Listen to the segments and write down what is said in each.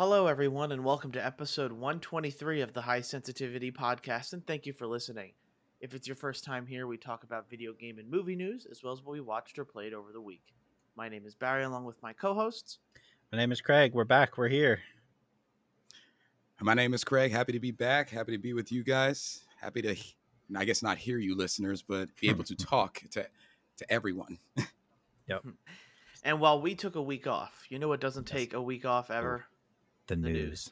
Hello, everyone, and welcome to episode 123 of the High Sensitivity Podcast, and thank you for listening. If it's your first time here, we talk about video game and movie news, as well as what we watched or played over the week. My name is Barry, along with my co hosts. My name is Craig. We're back. We're here. My name is Craig. Happy to be back. Happy to be with you guys. Happy to, I guess, not hear you listeners, but be able to talk to to everyone. Yep. And while we took a week off, you know what doesn't take a week off ever? The, The news. news.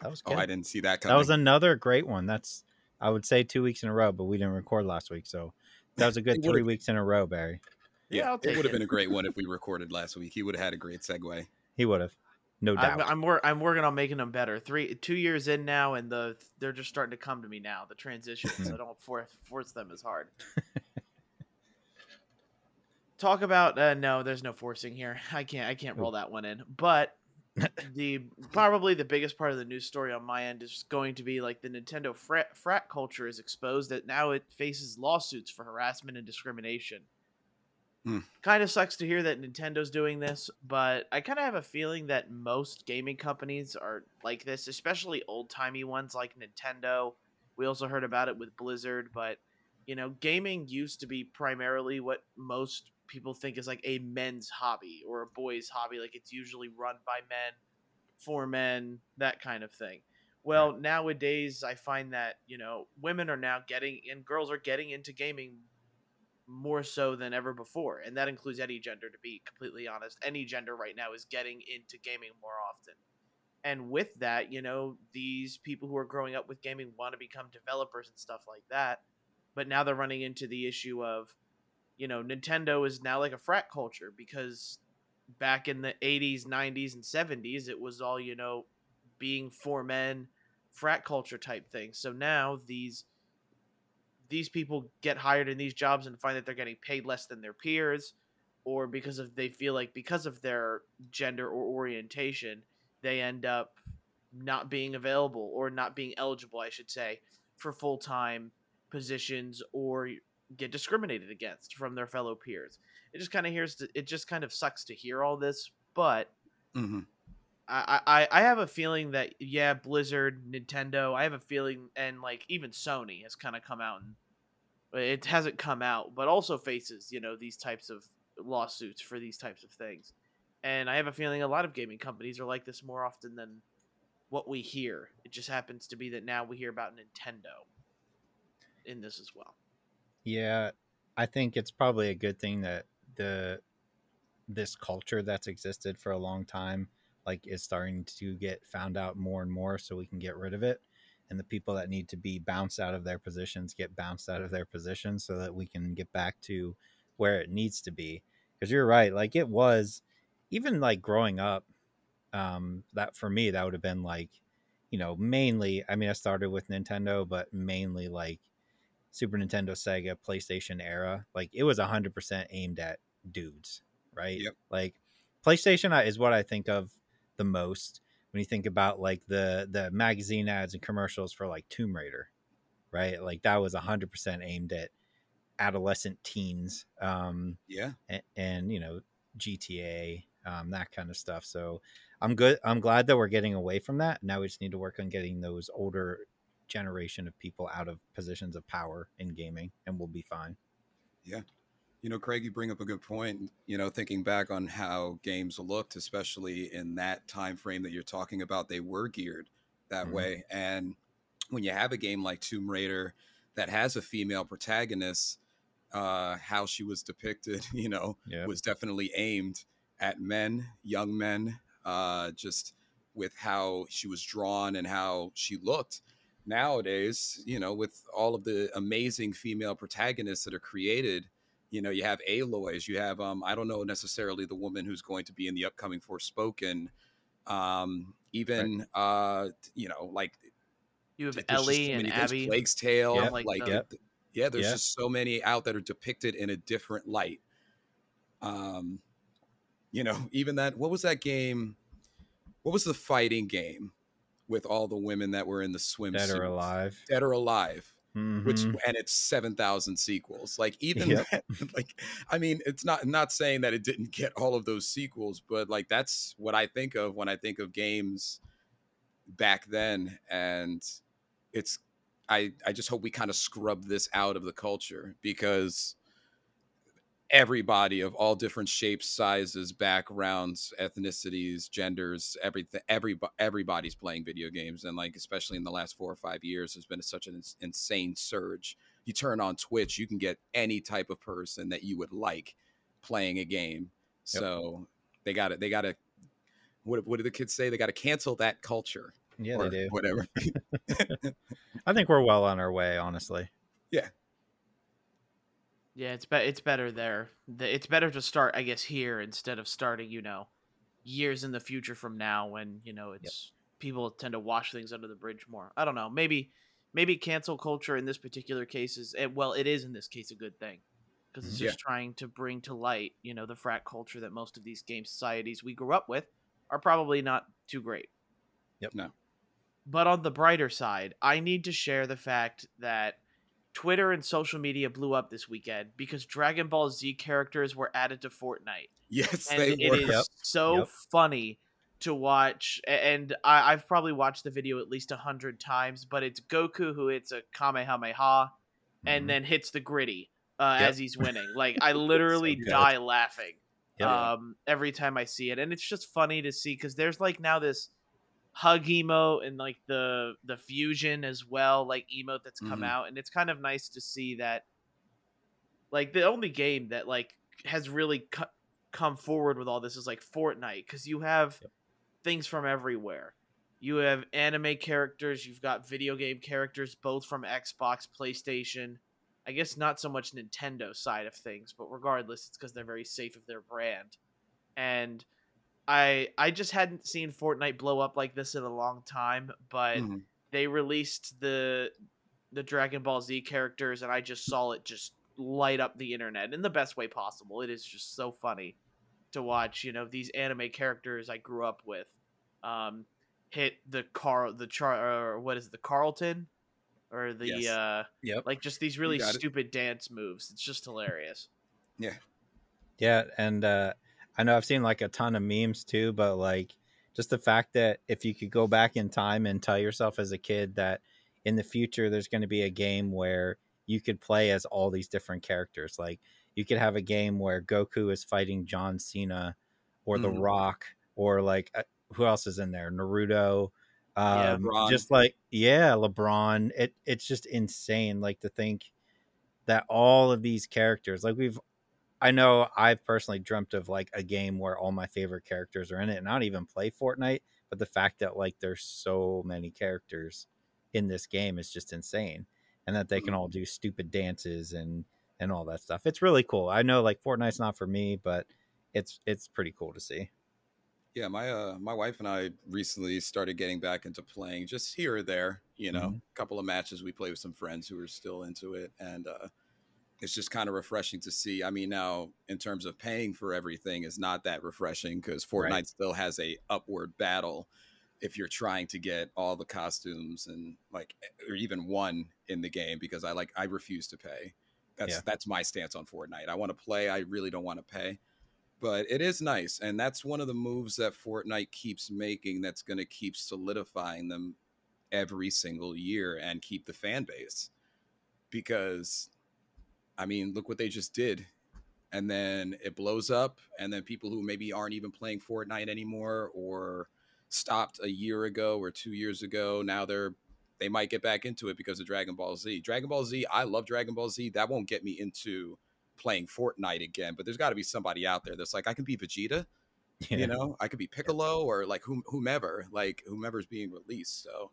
That was Oh. I didn't see that coming. that was another great one. That's I would say two weeks in a row, but we didn't record last week, so that was a good three weeks in a row, Barry. Yeah, I'll it would have been a great one if we recorded last week. He would have had a great segue. He would have, no doubt. I'm, I'm, wor- I'm working on making them better. Three, two years in now, and the they're just starting to come to me now. The transitions, I don't force force them as hard. Talk about uh, no, there's no forcing here. I can't I can't roll that one in. But the probably the biggest part of the news story on my end is going to be like the Nintendo frat, frat culture is exposed that now it faces lawsuits for harassment and discrimination. Hmm. Kind of sucks to hear that Nintendo's doing this, but I kind of have a feeling that most gaming companies are like this, especially old timey ones like Nintendo. We also heard about it with Blizzard, but you know, gaming used to be primarily what most people think is like a men's hobby or a boy's hobby. Like it's usually run by men, for men, that kind of thing. Well, nowadays I find that, you know, women are now getting and girls are getting into gaming more so than ever before. And that includes any gender, to be completely honest. Any gender right now is getting into gaming more often. And with that, you know, these people who are growing up with gaming want to become developers and stuff like that. But now they're running into the issue of, you know, Nintendo is now like a frat culture because back in the 80s, 90s, and 70s, it was all, you know, being for men, frat culture type thing. So now these these people get hired in these jobs and find that they're getting paid less than their peers or because of they feel like because of their gender or orientation they end up not being available or not being eligible I should say for full-time positions or get discriminated against from their fellow peers. It just kind of hears to, it just kind of sucks to hear all this, but hmm I, I I have a feeling that yeah, Blizzard, Nintendo, I have a feeling, and like even Sony has kind of come out and it hasn't come out, but also faces you know these types of lawsuits for these types of things, and I have a feeling a lot of gaming companies are like this more often than what we hear. It just happens to be that now we hear about Nintendo in this as well. Yeah, I think it's probably a good thing that the this culture that's existed for a long time like is starting to get found out more and more so we can get rid of it. And the people that need to be bounced out of their positions get bounced out of their positions so that we can get back to where it needs to be. Because you're right like it was even like growing up um that for me that would have been like you know mainly i mean i started with nintendo but mainly like Super Nintendo, Sega, PlayStation era, like it was 100% aimed at dudes, right? Yep. Like PlayStation is what I think of the most when you think about like the the magazine ads and commercials for like Tomb Raider, right? Like that was 100% aimed at adolescent teens um Yeah. and, and you know GTA um that kind of stuff. So I'm good I'm glad that we're getting away from that. Now we just need to work on getting those older generation of people out of positions of power in gaming and we'll be fine. Yeah. You know, Craig, you bring up a good point. You know, thinking back on how games looked, especially in that time frame that you're talking about, they were geared that Mhm. way. And when you have a game like Tomb Raider that has a female protagonist, uh, how she was depicted, you know, was definitely aimed at men, young men, uh, just with how she was drawn and how she looked. Nowadays, you know, with all of the amazing female protagonists that are created, you know, you have Aloys, you have um, I don't know necessarily the woman who's going to be in the upcoming Forspoken, um, even uh, you know, like You have Ellie so and. Abby. Plague's Tale, Yep. like, Like, Yep. th- yeah, there's Yeah. just so many out that are depicted in a different light. Um, you know, even that. What was that game? What was the fighting game with all the women that were in the swimsuit? Dead or alive. Dead or Alive. which Mhm. and it's 7000 sequels like even Yep. that, like i mean it's not not saying that it didn't get all of those sequels but like that's what i think of when i think of games back then and it's i i just hope we kind of scrub this out of the culture because everybody of all different shapes sizes backgrounds ethnicities genders everything every everybody's playing video games and like especially in the last four or five years there's been such an insane surge you turn on twitch you can get any type of person that you would like playing a game Yep. so they got it they got to what, what do the kids say they got to cancel that culture Yeah, they do. whatever I think we're well on our way, honestly. Yeah, it's be- it's better there. The- It's better to start, I guess, here instead of starting, you know, years in the future from now when you know it's people tend to wash things under the bridge more. I don't know. Maybe maybe cancel culture in this particular case is well, it is in this case a good thing because it's mm, Yeah. just trying to bring to light, you know, the frat culture that most of these game societies we grew up with are probably not too great. Yep. No. But on the brighter side, I need to share the fact that Twitter and social media blew up this weekend because Dragon Ball Z characters were added to Fortnite. yes And they it were is Yep. so Yep. funny to watch. And I, I've probably watched the video at least a hundred times, but it's Goku who hits a Kamehameha and Mhm. then hits the gritty uh, Yep. as he's winning. Like, I literally good. die laughing Yep. um, every time I see it. And it's just funny to see because there's like now this hug emote and like the the fusion as well like emote that's come Mhm. out and it's kind of nice to see that like the only game that like has really co- come forward with all this is like Fortnite because you have Yep. things from everywhere. You have anime characters, you've got video game characters, both from Xbox, PlayStation. I guess not so much Nintendo side of things, but regardless, it's because they're very safe of their brand. And I I just hadn't seen Fortnite blow up like this in a long time, but Mhm. they released the the Dragon Ball Z characters, and I just saw it just light up the internet in the best way possible. It is just so funny to watch. You know these anime characters I grew up with um, hit the car the char or what is it, the Carlton or the Yes. uh Yep. like just these really got it. stupid dance moves. It's just hilarious. Yeah. Yeah, and uh, I know I've seen like a ton of memes too, but like just the fact that if you could go back in time and tell yourself as a kid that in the future there's going to be a game where you could play as all these different characters, like you could have a game where Goku is fighting John Cena or The Mhm. Rock or like uh, who else is in there? Naruto. Yeah, Um, LeBron. just like yeah, LeBron. It it's just insane. Like to think that all of these characters, like we've I know I've personally dreamt of like a game where all my favorite characters are in it, and I don't even play Fortnite. But the fact that like there's so many characters in this game is just insane, and that they can all do stupid dances and and all that stuff. It's really cool. I know like Fortnite's not for me, but it's it's pretty cool to see. Yeah, my uh my wife and I recently started getting back into playing just here or there, you know, a couple of matches we play with some friends who are still into it and uh it's just kind of refreshing to see. I mean, now in terms of paying for everything is not that refreshing cuz Fortnite Right. still has a upward battle if you're trying to get all the costumes and like or even one in the game because I like I refuse to pay. That's Yeah. that's my stance on Fortnite. I want to play, I really don't want to pay but it is nice and that's one of the moves that Fortnite keeps making that's going to keep solidifying them every single year and keep the fan base because I mean look what they just did and then it blows up and then people who maybe aren't even playing Fortnite anymore or stopped a year ago or 2 years ago now they're they might get back into it because of Dragon Ball Z. Dragon Ball Z, I love Dragon Ball Z. That won't get me into playing Fortnite again, but there's got to be somebody out there that's like, I can be Vegeta, Yeah. you know, I could be Piccolo or like whom, whomever, like whomever's being released. So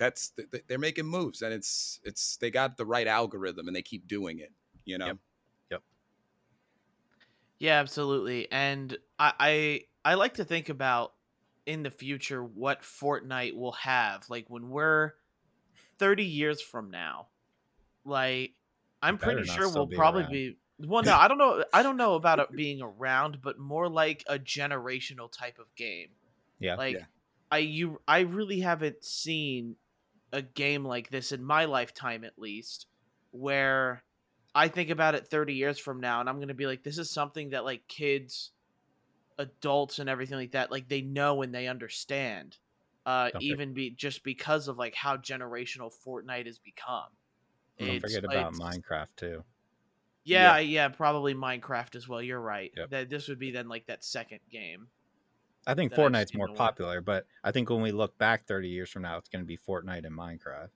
that's th- th- they're making moves, and it's it's they got the right algorithm, and they keep doing it. You know, Yep. Yeah, absolutely. And I, I I like to think about in the future what Fortnite will have. Like when we're 30 years from now. Like I'm pretty sure we'll probably around. be well no, I don't know I don't know about it being around, but more like a generational type of game. Yeah. Like Yeah. I you I really haven't seen a game like this in my lifetime at least where I think about it 30 years from now and I'm going to be like this is something that like kids adults and everything like that like they know and they understand uh Don't even be just because of like how generational Fortnite has become. Don't It's- forget about Minecraft too. Yeah, yeah, probably Minecraft as well. You're right. Yep. That this would be then like that second game. I think Fortnite's more the one. popular, but I think when we look back 30 years from now, it's going to be Fortnite and Minecraft.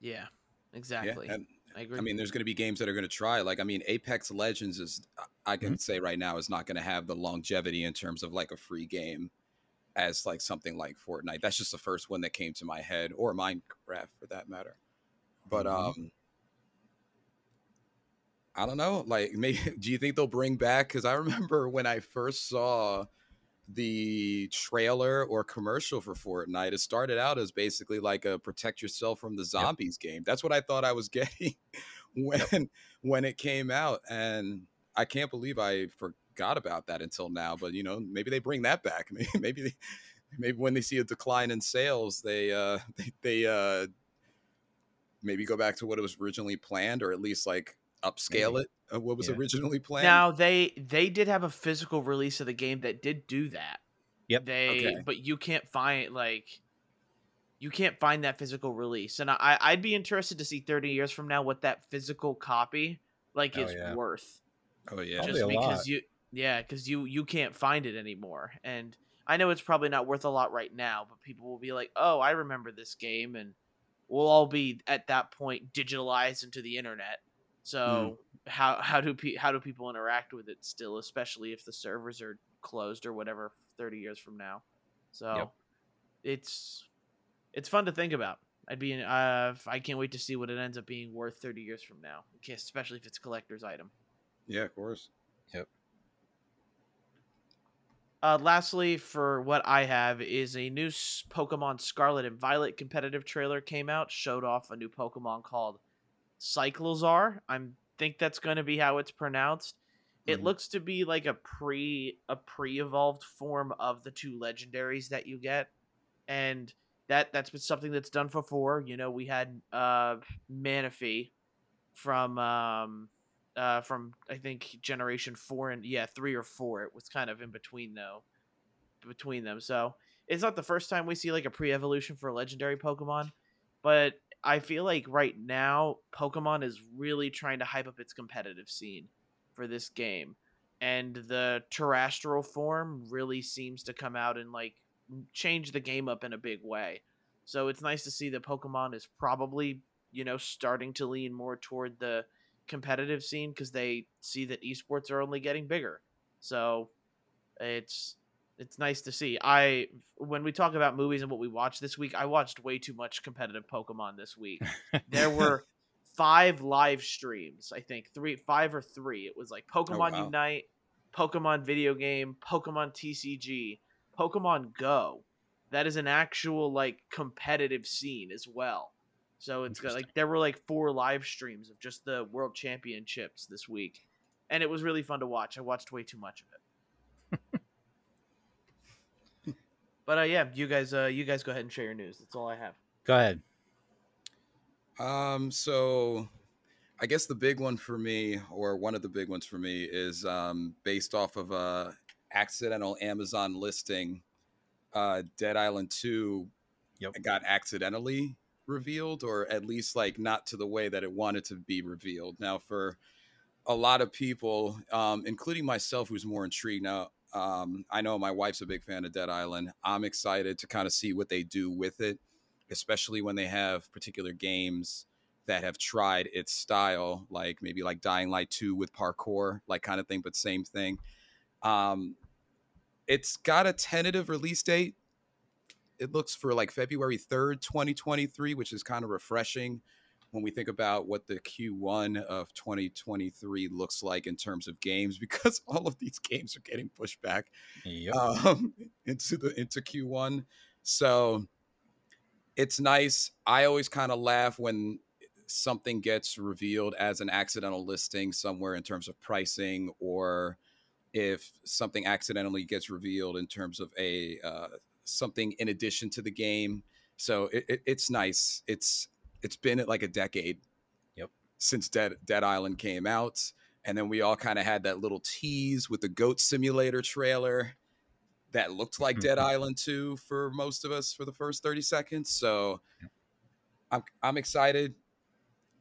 Yeah, exactly. Yeah, and I agree. I mean, there's going to be games that are going to try. Like, I mean, Apex Legends is, I can say right now, is not going to have the longevity in terms of like a free game as like something like Fortnite. That's just the first one that came to my head, or Minecraft for that matter. But Mhm. um, I don't know. Like, maybe do you think they'll bring back? Because I remember when I first saw the trailer or commercial for Fortnite, it started out as basically like a protect yourself from the zombies game. That's what I thought I was getting when when it came out, and I can't believe I forgot about that until now. But you know, maybe they bring that back. Maybe maybe they, maybe when they see a decline in sales, they uh they, they uh maybe go back to what it was originally planned, or at least like upscale Maybe. it of what was Yeah. originally planned. now they they did have a physical release of the game that did do that. Yep. They Okay. but you can't find like you can't find that physical release. And I I'd be interested to see 30 years from now what that physical copy like Oh, is yeah. worth. oh yeah, just a because you yeah because you you can't find it anymore and i know it's probably not worth a lot right now but people will be like oh i remember this game and we'll all be at that point digitalized into the internet so how how do pe- how do people interact with it still especially if the servers are closed or whatever 30 years from now so Yep. it's it's fun to think about i'd be in, uh, i can't wait to see what it ends up being worth 30 years from now especially if it's a collector's item yeah, of course. Yep. Uh, lastly, for what I have is a new Pokemon Scarlet and Violet competitive trailer came out, showed off a new Pokemon called Cyclizar. I think that's going to be how it's pronounced. It Mhm. looks to be like a pre a pre-evolved form of the two legendaries that you get, and that that's been something that's done before. You know, we had uh Manaphy from um uh from I think generation four and yeah three or four. It was kind of in between though, between them. So it's not the first time we see like a pre-evolution for a legendary Pokemon, but I feel like right now Pokemon is really trying to hype up its competitive scene for this game, and the terrestrial form really seems to come out and like change the game up in a big way. So it's nice to see that Pokemon is probably you know starting to lean more toward the competitive scene because they see that esports are only getting bigger. So it's it's nice to see. I when we talk about movies and what we watched this week, I watched way too much competitive Pokemon this week. there were five live streams, I think. Three five or three. It was like oh, Pokemon wow. Unite, Pokemon video game, Pokemon TCG, Pokemon Go. That is an actual like competitive scene as well. So it's got like there were like four live streams of just the world championships this week. And it was really fun to watch. I watched way too much of it. But uh yeah, you guys uh you guys go ahead and share your news. That's all I have. Go ahead. Um, so I guess the big one for me, or one of the big ones for me, is um, based off of a accidental Amazon listing. Uh, Dead Island Two Yep. got accidentally revealed, or at least like not to the way that it wanted to be revealed. Now, for a lot of people, um, including myself, who's more intrigued now. Um, I know my wife's a big fan of Dead Island. I'm excited to kind of see what they do with it especially when they have particular games that have tried its style, like maybe like Dying Light 2 with parkour, like kind of thing, but same thing. Um, it's got a tentative release date. It looks for like February 3rd, 2023, which is kind of refreshing when we think about what the Q1 of 2023 looks like in terms of games, because all of these games are getting pushed back Yep. um, into the into Q1. So it's nice. I always kind of laugh when something gets revealed as an accidental listing somewhere in terms of pricing, or if something accidentally gets revealed in terms of a uh, something in addition to the game. So it, it, it's nice. It's it's been like a decade. Yep. Since Dead Dead Island came out, and then we all kind of had that little tease with the Goat Simulator trailer that looked like Dead Mhm. Island 2 for most of us for the first 30 seconds. So I'm I'm excited.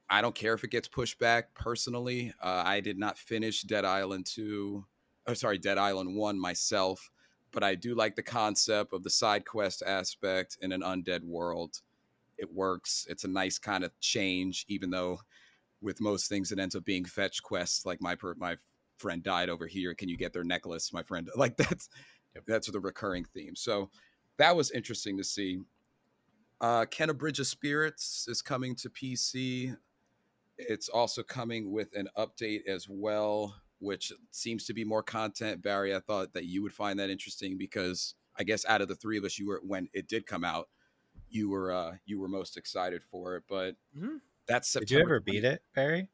I don't care if it gets pushed back personally. Uh, I did not finish Dead Island 2, oh sorry, Dead Island 1 myself, but I do like the concept of the side quest aspect in an undead world. It works. It's a nice kind of change, even though with most things it ends up being fetch quests. Like my per- my friend died over here. Can you get their necklace? My friend, like that's that's the recurring theme. So that was interesting to see. Uh, Kena Bridge of Spirits is coming to PC. It's also coming with an update as well, which seems to be more content. Barry, I thought that you would find that interesting because I guess out of the three of us, you were when it did come out, you were uh, you were most excited for it. But Mhm. that's Did you ever 20 beat it, Barry?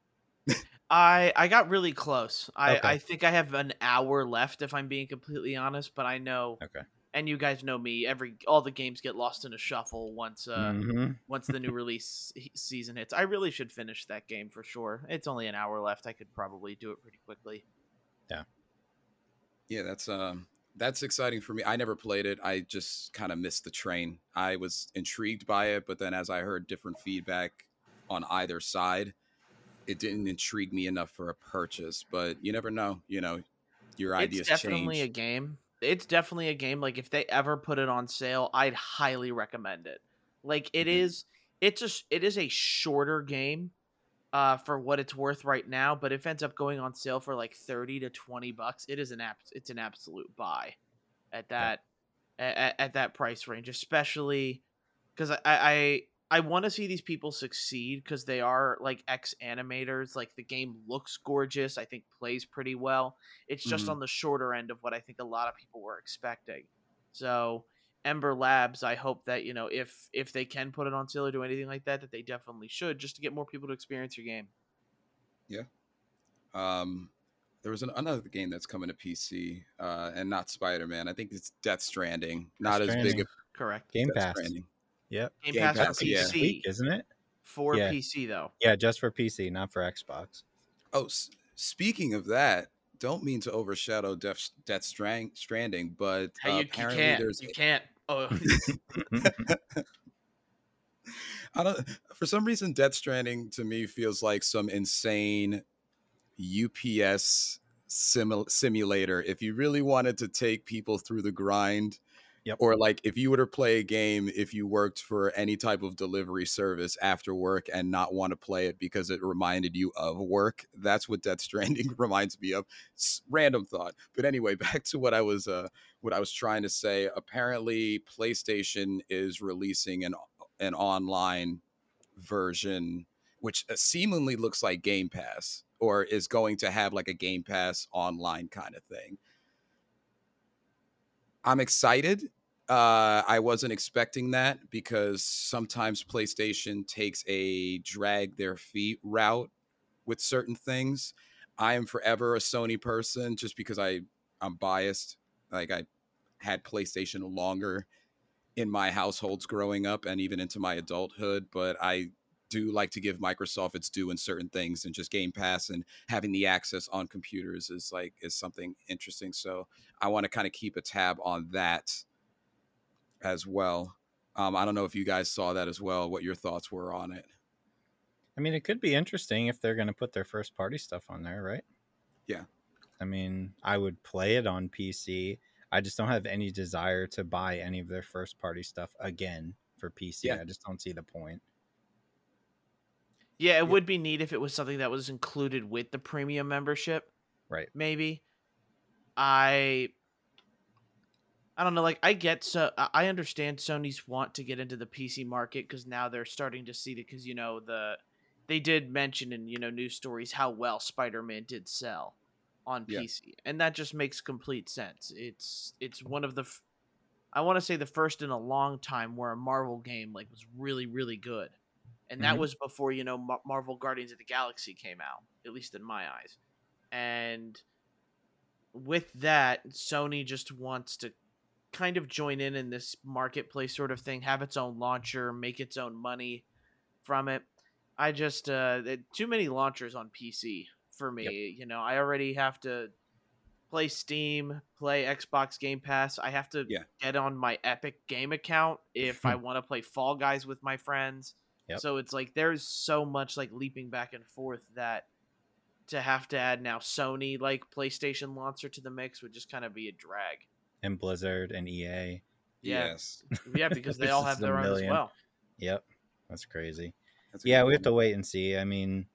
I I got really close. I Okay. I think I have an hour left if I'm being completely honest, but I know Okay. and you guys know me, every all the games get lost in a shuffle once uh Mhm. once the new release season hits. I really should finish that game for sure. It's only an hour left. I could probably do it pretty quickly. Yeah. Yeah, that's um that's exciting for me. I never played it. I just kind of missed the train. I was intrigued by it, but then as I heard different feedback on either side, it didn't intrigue me enough for a purchase. But you never know. You know, your ideas it's definitely change. a game. It's definitely a game. Like if they ever put it on sale, I'd highly recommend it. Like it Mhm. is, it's a it is a shorter game, uh, for what it's worth right now. But if it ends up going on sale for like thirty to twenty bucks, it is an app. It's an absolute buy, at that, at, at that price range, especially because I I I want to see these people succeed because they are like ex animators. Like the game looks gorgeous. I think plays pretty well. It's just Mhm. on the shorter end of what I think a lot of people were expecting. So Ember Labs, I hope that you know if if they can put it on sale or do anything like that, that they definitely should, just to get more people to experience your game. Yeah. Um, there was an, another game that's coming to PC, uh, and not Spider Man. I think it's Death Stranding. Not as big a Correct. Game Death Pass. Stranding. Yep. Game, Game Pass, Pass, for yeah. PC Week, isn't it? for Yeah. PC though. Yeah, just for PC, not for Xbox. Oh, s- speaking of that, don't mean to overshadow Death, Death Strand, Stranding, but Hey, uh, you, you apparently can't. there's You can't. Oh, I don't for some reason Death Stranding to me feels like some insane UPS simul- simulator. If you really wanted to take people through the grind, Yep. or like if you were to play a game if you worked for any type of delivery service after work and not want to play it because it reminded you of work, that's what Death Stranding reminds me of. S- random thought, but anyway, back to what I was uh, what I was trying to say. Apparently, PlayStation is releasing an an online version which uh, seemingly looks like Game Pass or is going to have like a Game Pass online kind of thing. I'm excited. Uh, I wasn't expecting that because sometimes PlayStation takes a drag their feet route with certain things. I am forever a Sony person just because I I'm biased. Like I had PlayStation longer in my households growing up and even into my adulthood, but I do like to give Microsoft its due in certain things and just Game Pass and having the access on computers is like is something interesting. So I want to kind of keep a tab on that as well. Um, I don't know if you guys saw that as well. What your thoughts were on it? I mean, it could be interesting if they're going to put their first party stuff on there, right? Yeah. I mean, I would play it on PC. I just don't have any desire to buy any of their first party stuff again for PC. Yeah. I just don't see the point. Yeah, it Yeah. would be neat if it was something that was included with the premium membership. Right. maybe i i don't know like i get so I- understand sony's want to get into the pc market because now they're starting to see it because you know the they did mention in you know news stories how well spider-man did sell on Yeah. pc and that just makes complete sense it's it's one of the f- i want to say the first in a long time where a marvel game like was really really good and that Mhm. was before you know Mar- marvel guardians of the galaxy came out at least in my eyes and with that sony just wants to kind of join in in this marketplace sort of thing, have its own launcher, make its own money from it. I just uh too many launchers on PC for me. Yep. You know, I already have to play Steam, play Xbox Game Pass. I have to yeah. get on my Epic Game account if I want to play Fall Guys with my friends. Yep. So it's like there's so much like leaping back and forth that to have to add now Sony like PlayStation launcher to the mix would just kind of be a drag. And Blizzard and EA. Yeah. Yes. Yeah, because they all have their own as well. Yep. That's crazy. That's yeah, we have to wait and see. I mean,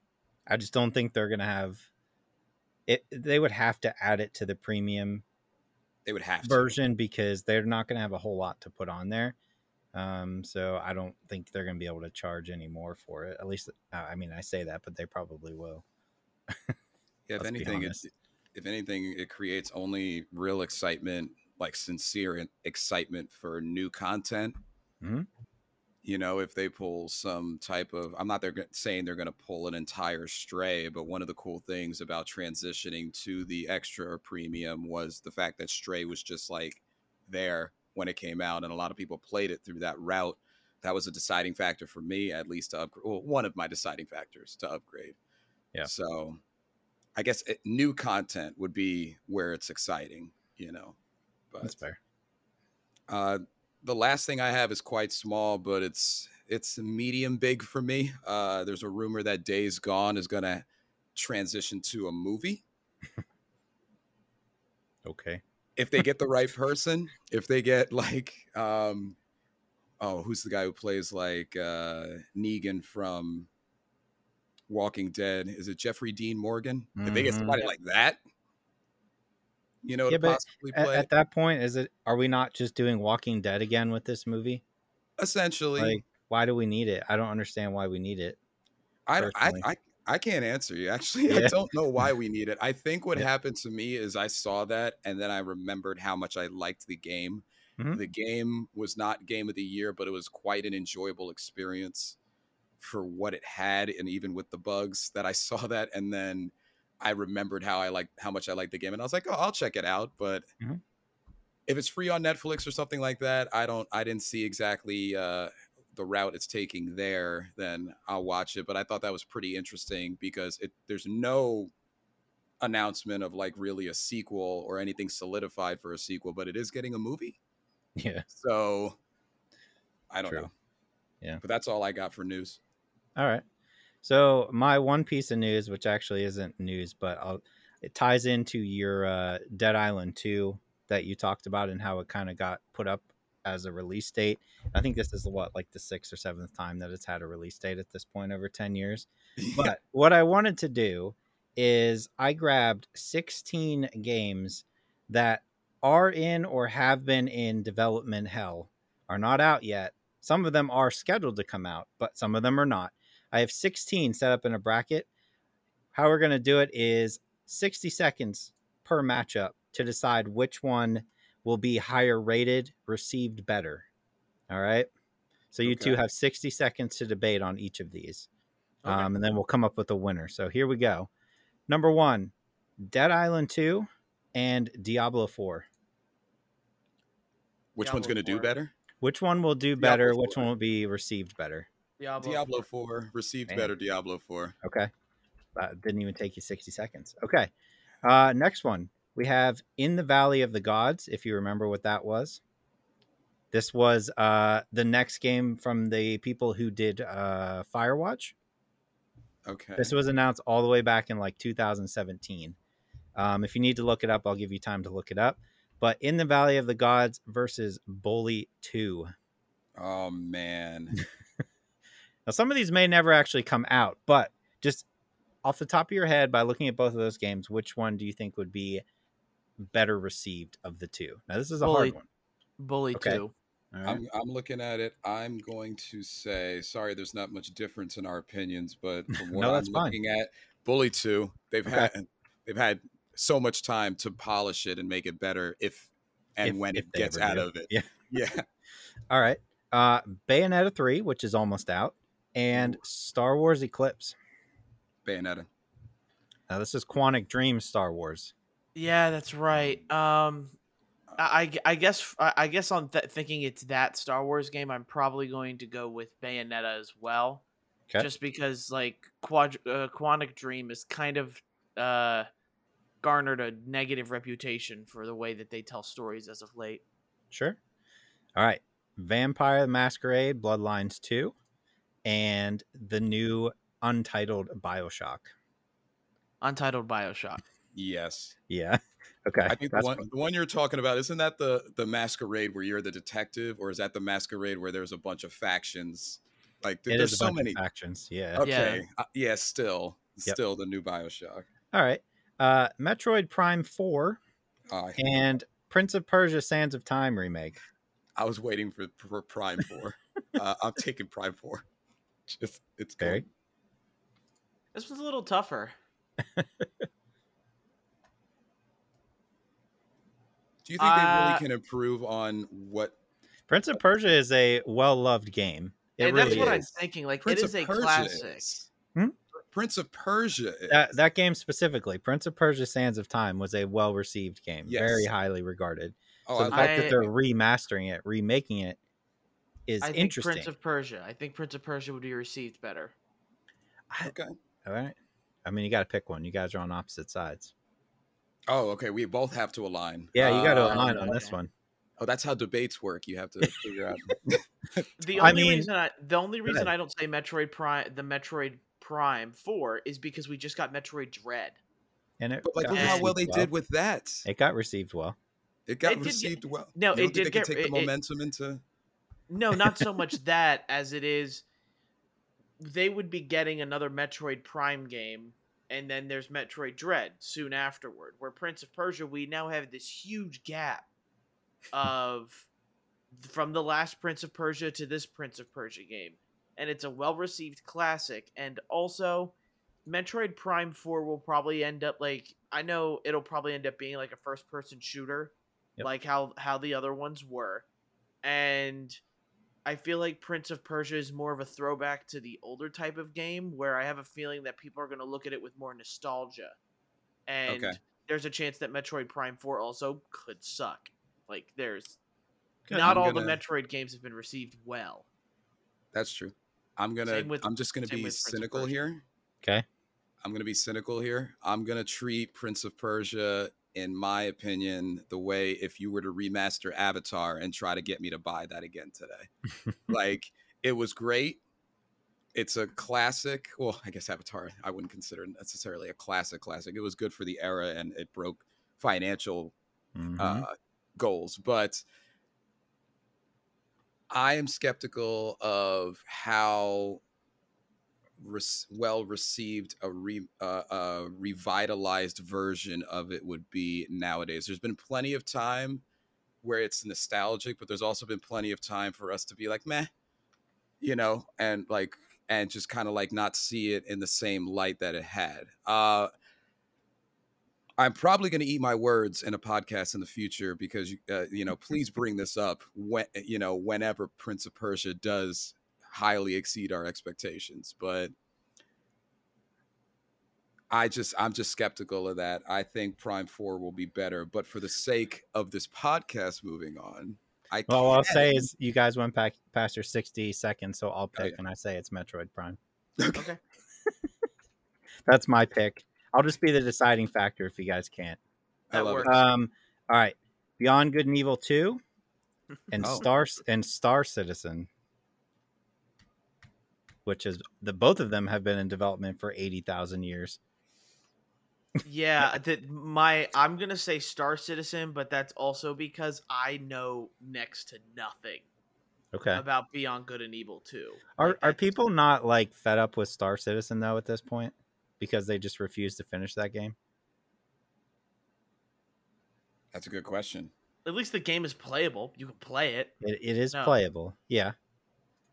I just don't think they're gonna have it. They would have to add it to the premium. They would have version to. because they're not gonna have a whole lot to put on there. Um, so I don't think they're gonna be able to charge any more for it. At least, uh, I mean, I say that, but they probably will. yeah, if anything, it, if anything, it creates only real excitement, like sincere excitement for new content. Mm-hmm you know, if they pull some type of, I'm not they're saying they're going to pull an entire stray, but one of the cool things about transitioning to the extra premium was the fact that stray was just like there when it came out, and a lot of people played it through that route. That was a deciding factor for me, at least to upgrade. Well, one of my deciding factors to upgrade. Yeah. So, I guess it, new content would be where it's exciting, you know. But, That's fair. Uh, the last thing I have is quite small, but it's it's medium big for me. Uh, there's a rumor that Days Gone is gonna transition to a movie. okay. If they get the right person, if they get like, um, oh, who's the guy who plays like uh, Negan from Walking Dead? Is it Jeffrey Dean Morgan? Mm-hmm. If they get somebody mm-hmm. like that, you know, yeah, but at, at, that point, is it are we not just doing Walking Dead again with this movie? Essentially, like, why do we need it? I don't understand why we need it. I, I, I I can't answer you. Actually, yeah. I don't know why we need it. I think what yeah. happened to me is I saw that and then I remembered how much I liked the game. Mm-hmm. The game was not game of the year, but it was quite an enjoyable experience for what it had, and even with the bugs that I saw that, and then I remembered how I like how much I liked the game, and I was like, oh, I'll check it out. But mm-hmm. if it's free on Netflix or something like that, I don't, I didn't see exactly uh, the route it's taking there. Then I'll watch it. But I thought that was pretty interesting because it there's no announcement of like really a sequel or anything solidified for a sequel, but it is getting a movie. Yeah. So I don't True. know. Yeah. But that's all I got for news. All right. So my one piece of news, which actually isn't news, but I'll, it ties into your uh, Dead Island 2 that you talked about and how it kind of got put up as a release date. I think this is what like the sixth or seventh time that it's had a release date at this point over 10 years. Yeah. But what I wanted to do is I grabbed 16 games that are in or have been in development hell, are not out yet. Some of them are scheduled to come out, but some of them are not. I have 16 set up in a bracket. How we're going to do it is 60 seconds per matchup to decide which one will be higher rated, received better. All right. So you okay. two have 60 seconds to debate on each of these. Okay. Um, and then we'll come up with a winner. So here we go. Number one, Dead Island 2 and Diablo 4. Which Diablo one's going to do better? Which one will do better? Which one will be received better? Diablo, Diablo 4. 4 received Man. better Diablo 4. Okay. That didn't even take you 60 seconds. Okay. Uh, next one. We have In the Valley of the Gods, if you remember what that was. This was uh, the next game from the people who did uh, Firewatch. Okay. This was announced all the way back in like 2017. Um, if you need to look it up, I'll give you time to look it up. But In the Valley of the Gods versus Bully 2. Oh, man. Now, some of these may never actually come out, but just off the top of your head, by looking at both of those games, which one do you think would be better received of the two? Now, this is a Bully, hard one. Bully okay. 2. Right. I'm, I'm looking at it. I'm going to say, sorry, there's not much difference in our opinions, but from what no, I'm fine. looking at, Bully 2, they've okay. had they've had so much time to polish it and make it better if and if, when if it gets out do. of it. Yeah. Yeah. All right. Uh Bayonetta 3, which is almost out and Star Wars Eclipse. Bayonetta. Now this is Quantic Dream Star Wars. Yeah, that's right. Um, I, I guess I guess on th- thinking it's that Star Wars game, I'm probably going to go with Bayonetta as well. 'Kay. Just because like Quad uh, Quantic Dream is kind of uh, garnered a negative reputation for the way that they tell stories as of late. Sure. All right. Vampire the Masquerade Bloodlines 2 and the new untitled BioShock. Untitled Bioshock. Yes. Yeah. Okay. I think the one, the one you're talking about isn't that the the masquerade where you're the detective, or is that the masquerade where there's a bunch of factions? Like th- It there's is a so bunch many. of factions. Yeah. Okay, uh, yeah, still, Yep. still the new Bioshock. All right. Uh Metroid Prime 4 Uh, and Prince of Persia Sands of Time remake. I was waiting for, for Prime Four. uh, I'm taking Prime Four. Just it's Barry? good. This was a little tougher. Do you think they Uh, really can improve on what Prince of Persia is a well-loved game. It and really that's what is. I'm thinking. Like Prince it is of a Persia classic. is? Hmm? Prince of Persia is. that, that game specifically, Prince of Persia Sands of Time, was a well received game, very highly regarded. oh, so the love fact that they're remastering it, remaking it, is I think interesting. Prince of Persia. I think Prince of Persia would be received better. I- Okay. all right. I mean, you got to pick one. You guys are on opposite sides. Oh, okay. We both have to align. Yeah, you got to Uh, align on this okay. one. Oh, that's how debates work. You have to figure out. The I only mean- reason I the only reason. I don't say Metroid Prime the Metroid Prime 4 is because we just got Metroid Dread. And it But like, look how well they received did with that. It got received well. It got It did get- received well. no, You don't it did they get- could take it- the it- momentum into. No, not so much that as it is they would be getting another Metroid Prime game and then there's Metroid Dread soon afterward. Where Prince of Persia we now have this huge gap of from the last Prince of Persia to this Prince of Persia game. And it's a well-received classic and also Metroid Prime 4 will probably end up like I know it'll probably end up being like a first person shooter Yep. like how how the other ones were. And I feel like Prince of Persia is more of a throwback to the older type of game where I have a feeling that people are going to look at it with more nostalgia. And Okay. there's a chance that Metroid Prime 4 also could suck. Like there's Good. not I'm all the gonna- Metroid games have been received well. That's true. I'm gonna. With- I'm just gonna be with Prince of cynical here. Okay. I'm gonna be cynical here. I'm gonna treat Prince of Persia, in my opinion, the way if you were to remaster Avatar and try to get me to buy that again today. like it was great. It's a classic. Well, I guess Avatar I wouldn't consider necessarily a classic classic. It was good for the era and it broke financial Mhm. uh, goals, but I am skeptical of how res- well received a, re- uh, a revitalized version of it would be nowadays. There's been plenty of time where it's nostalgic, but there's also been plenty of time for us to be like, meh, you know, and like, and just kind of like not see it in the same light that it had. Uh, I'm probably going to eat my words in a podcast in the future because uh, you know, please bring this up when you know whenever Prince of Persia does highly exceed our expectations, but I just I'm just skeptical of that. I think Prime 4 will be better, but for the sake of this podcast moving on, I Well, all I'll say is you guys went back past your 60 seconds, so I'll Oh, pick yeah. and I say it's Metroid Prime. Okay. That's my pick. I'll just be the deciding factor if you guys can't. I That love works. Um, all right, Beyond Good and Evil Two, and Oh. Star and Star Citizen, which is the both of them have been in development for eighty thousand years. Yeah, that my I'm gonna say Star Citizen, but that's also because I know next to nothing Okay, about Beyond Good and Evil 2. are Like, are that's- people not like fed up with Star Citizen though at this point because they just refuse to finish that game? That's a good question. At least the game is playable. You can play it, It, it is No. playable, yeah.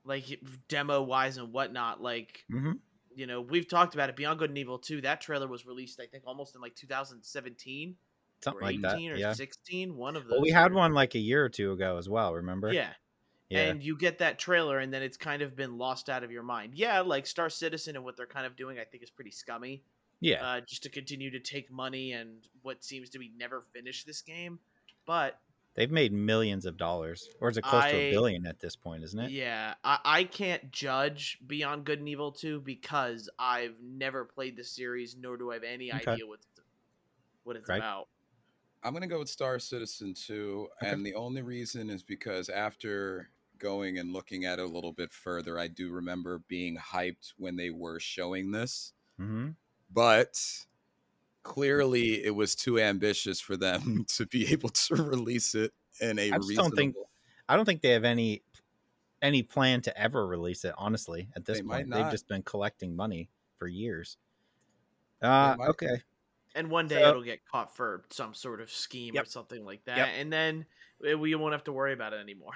Like demo wise and whatnot. Like hmm you know, we've talked about it. Beyond Good and Evil 2. That trailer was released, I think, almost in like 2017 Something or like 18 that. or Yeah. 16. One of those. Well, we had one like a year or two ago as well. Remember? Yeah. Yeah. And you get that trailer, and then it's kind of been lost out of your mind. Yeah, like Star Citizen and what they're kind of doing, I think, is pretty scummy. yeah. uh, just to continue to take money and what seems to be never finish this game. But They've made millions of dollars, or is it close to a billion at this point? Isn't it? Yeah, I, I can't judge Beyond Good and Evil 2 because I've never played the series, nor do I have any Okay. idea what what it's Right. about. I'm gonna go with Star Citizen 2, Okay. and the only reason is because after going and looking at it a little bit further, I do remember being hyped when they were showing this, Mm-hmm. but clearly it was too ambitious for them to be able to release it in a I just reasonable. don't think- I don't think they have any any plan to ever release it. Honestly, at this They point, they've just been collecting money for years. Uh, might. okay. And one day So- it'll get caught for some sort of scheme Yep. or something like that, Yep. and then uh, we won't have to worry about it anymore.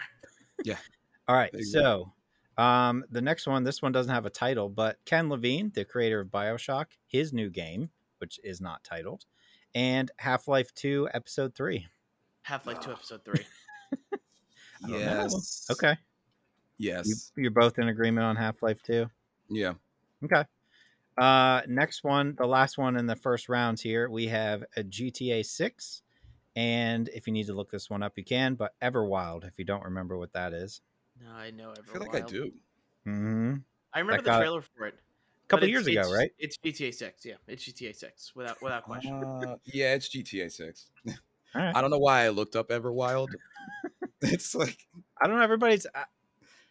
Yeah. All right. There So, um, the next one, this one doesn't have a title, but Ken Levine, the creator of Bioshock, his new game, which is not titled, and Half Life 2, Episode 3. Half Life 2, Episode 3. I know. Yes. Okay. Yes. You, you're both in agreement on Half Life 2. yeah. Okay. Uh, next one, the last one in the first rounds here, we have a GTA 6. And if you need to look this one up, you can, but Everwild, if you don't remember what that is. No, I know. Everwild. I feel like I do. Mm-hmm. I remember That the got- trailer for it. A couple years it's- ago, right? It's GTA 6. Yeah, it's GTA 6 without without question. Uh, yeah, it's GTA 6. All right. I don't know why I looked up Everwild. it's like I don't know. Everybody's. I-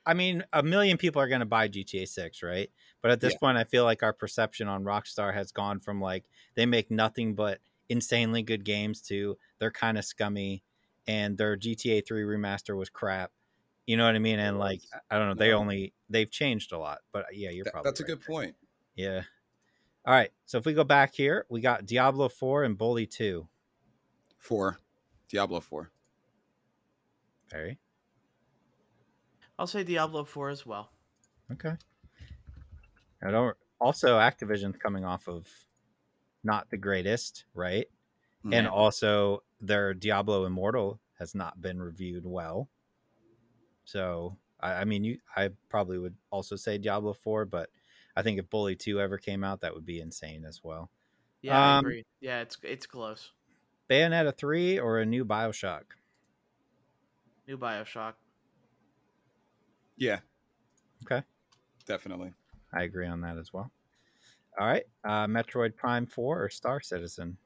I mean, a million people are going to buy GTA 6, right? But at this Yeah. point, I feel like our perception on Rockstar has gone from like they make nothing but insanely good games to they're kind of scummy and their GTA 3 remaster was crap. You know what I mean? And like. I don't know. They only, they've changed a lot. But yeah, you're that- probably that's a good there. point. Yeah. All right. So if we go back here, we got Diablo 4 and Bully 2. Four, Diablo Four. Very I'll say Diablo 4 as well. Okay. I don't. Also, Activision's coming off of not the greatest, right? Mm-hmm. And also, their Diablo Immortal has not been reviewed well. So, I, I mean, you, I probably would also say Diablo Four, but I think if Bully Two ever came out, that would be insane as well. Yeah, I Um, agree. Yeah, it's it's close. Bayonetta Three or a new Bioshock? New Bioshock. Yeah. Okay. Definitely. I agree on that as well. All right, uh, Metroid Prime Four or Star Citizen?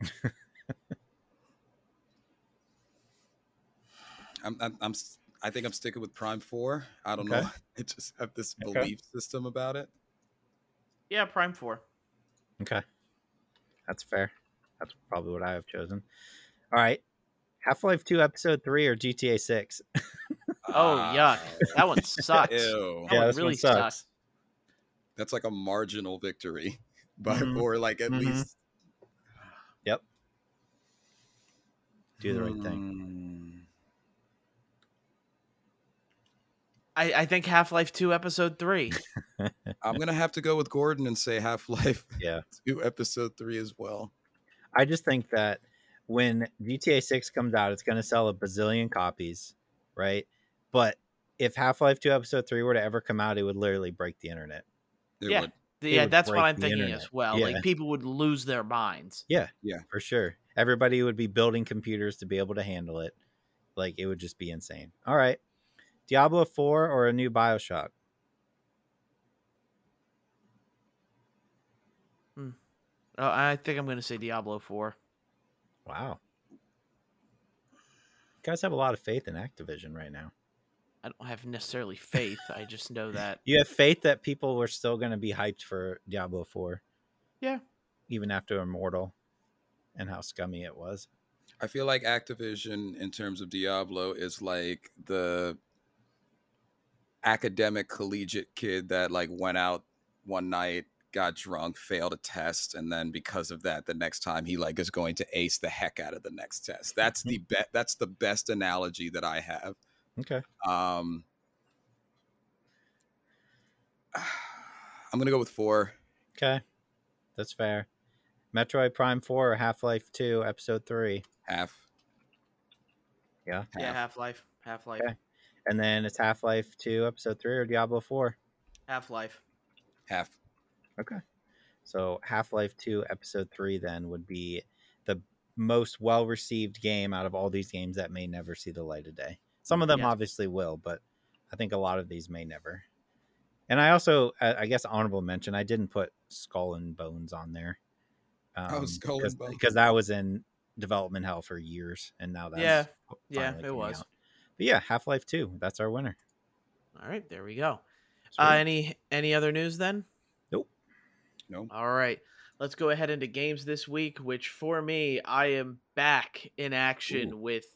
I'm, I'm, I'm s- I think I'm sticking with Prime Four. I don't Okay. know. I just have this Okay. belief system about it. Yeah, Prime 4. Okay. That's fair. That's probably what I have chosen. All right. Half Life 2 Episode 3 or GTA 6? Oh, Ah, yuck. That one sucks. Ew. That Yeah, one this one really sucks. sucks. That's like a marginal victory, but Mhm. or like at Mhm. least Yep. Do the right thing. thing. I, I think Half Life 2 Episode 3. I'm gonna have to go with Gordon and say Half Life Yeah. Two Episode Three as well. I just think that when GTA 6 comes out, it's going to sell a bazillion copies, right? But if Half Life 2 Episode 3 were to ever come out, it would literally break the internet. It Yeah. would. yeah, that's what I'm thinking internet. as well. Yeah. Like people would lose their minds. Yeah, yeah, for sure. Everybody would be building computers to be able to handle it. Like, it would just be insane. All right. Diablo 4 or a new Bioshock? Hmm. Oh, I think I'm going to say Diablo 4. Wow. You guys have a lot of faith in Activision right now. I don't have necessarily faith. I just know that. You have faith that people were still going to be hyped for Diablo 4. Yeah. Even after Immortal and how scummy it was. I feel like Activision, in terms of Diablo, is like the academic collegiate kid that like went out one night, got drunk, failed a test, and then because of that, the next time he like is going to ace the heck out of the next test. That's the bet. That's the best analogy that I have. Okay. Um, I'm gonna go with four. Okay. That's fair. Metroid Prime 4 or Half Life 2 Episode 3. Half. Yeah. Yeah, Half. Half Life. Half Life. Okay. And then it's Half Life 2 Episode 3 or Diablo 4. Half Life. Half. Okay. So Half Life 2 Episode 3 then would be the most well received game out of all these games that may never see the light of day. Some of them Yeah. obviously will, but I think a lot of these may never. And I also, I I guess, honorable mention. I didn't put Skull and Bones on there. Oh, um, Skull and because, Bones. because that was in development hell for years, and now that's Yeah. Yeah, it was. out. But yeah, Half Life Two. That's our winner. All right, there we go. Uh, any any other news then? Nope. No. All right. Let's go ahead into games this week, which for me, I am back in action Ooh. with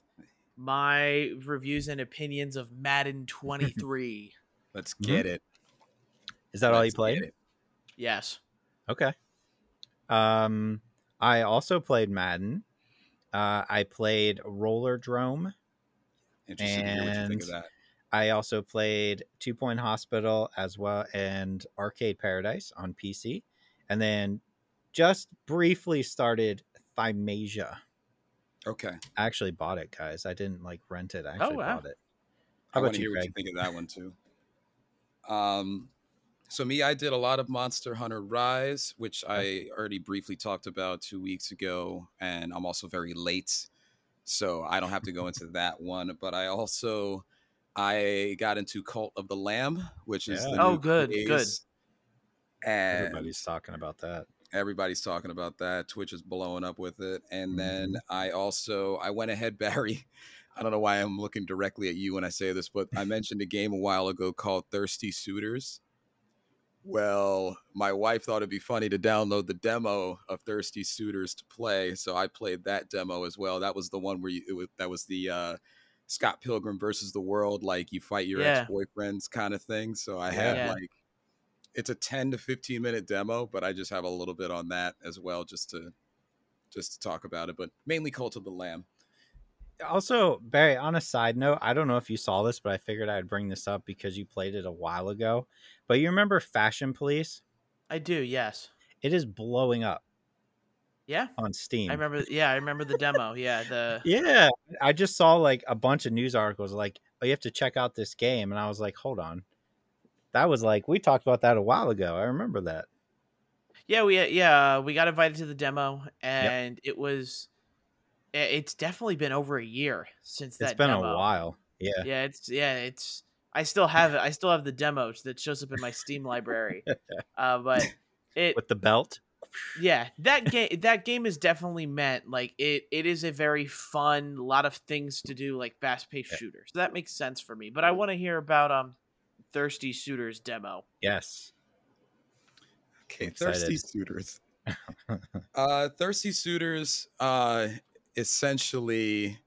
my reviews and opinions of Madden 23. Let's Mhm. get it. Is that all you Let's get played? yes. Okay. Um, I also played Madden. Uh, I played Rollerdrome. Interested to hear what you think of And- that. I also played Two Point Hospital as well and Arcade Paradise on PC, and then just briefly started Thymesia. Okay. I actually bought it, guys. I didn't like rent it. I actually wow. bought it. I want to you, hear what you think of that one too. Um, so me, I did a lot of Monster Hunter Rise, which I already briefly talked about two weeks ago, and I'm also very late, so I don't have to go into that one. But I also I got into Cult of the Lamb, which is Yeah. the Oh, new good, good. And Everybody's talking about that. everybody's talking about that twitch is blowing up with it and then Mhm. i also i went ahead barry i don't know why i'm looking directly at you when i say this but i mentioned a game a while ago called thirsty suitors well my wife thought it'd be funny to download the demo of thirsty suitors to play so i played that demo as well that was the one where you it was, that was the uh scott pilgrim versus the world like you fight your Yeah. ex-boyfriends kind of thing so i had Yeah. like it's a 10 to 15 minute demo but i just have a little bit on that as well just to just to talk about it but mainly cult of the lamb Also, Barry, on a side note, I don't know if you saw this, but I figured I'd bring this up because you played it a while ago. But you remember Fashion Police? I do, yes. It is blowing up Yeah. on Steam. I remember yeah, I remember the demo. Yeah, the Yeah, I just saw like a bunch of news articles like, "Oh, you have to check out this game," and I was like, "Hold on." That was like we talked about that a while ago. I remember that. Yeah, we yeah, we got invited to the demo and it was it's definitely been over a year since that It's been demo. a while. Yeah. Yeah, it's yeah, it's I still have it. I still have the demos that shows up in my Steam library. Uh, but it With the belt. yeah, that game that game is definitely meant like it it is a very fun, lot of things to do like fast-paced Yeah. shooter. So that makes sense for me. But I want to hear about um Thirsty Suitors demo. Yes. okay thirsty suitors uh thirsty suitors uh essentially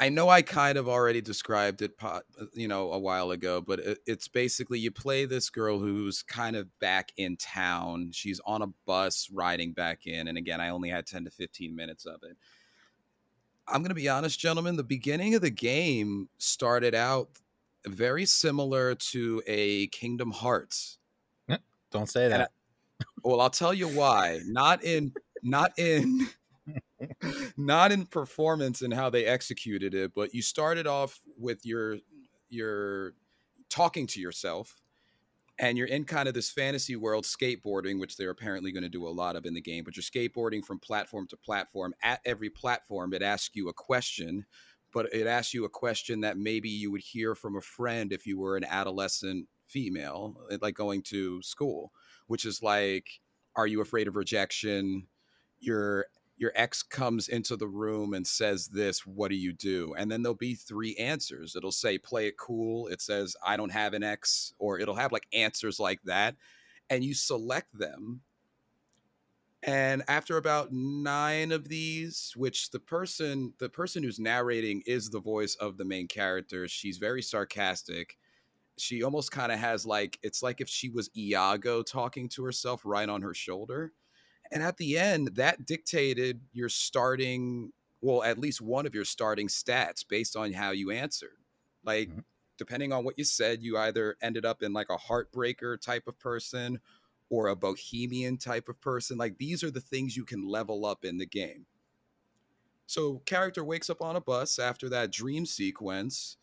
I know I kind of already described it, uh, you know, a while ago, but it's basically you play this girl who's kind of back in town. She's on a bus riding back in, and again, I only had ten to fifteen minutes of it. I'm gonna be honest, gentlemen. The beginning of the game started out very similar to a Kingdom Hearts. Don't say that. Well, I'll tell you why. Not in not in not in performance and how they executed it, but you started off with your your talking to yourself and you're in kind of this fantasy world skateboarding which they're apparently going to do a lot of in the game but you're skateboarding from platform to platform. At every platform it asks you a question but it asks you a question that maybe you would hear from a friend if you were an adolescent female eh, like going to school which is like are you afraid of rejection? Your your ex comes into the room and says this what do you do? And then there'll be three answers. It'll say play it cool. It says i don't have an ex or it'll have like answers like that and you select them. And after about nine of these which the person the person who's narrating is the voice of the main character she's very sarcastic. She almost kind of has like it's like if she was iago talking to herself right on her shoulder and at the end, that dictated your starting, well, at least one of your starting stats based on how you answered. Like, Mhm. depending on what you said, you either ended up in like a heartbreaker type of person or a bohemian type of person. Like, these are the things you can level up in the game. So, character wakes up on a bus after that dream sequence,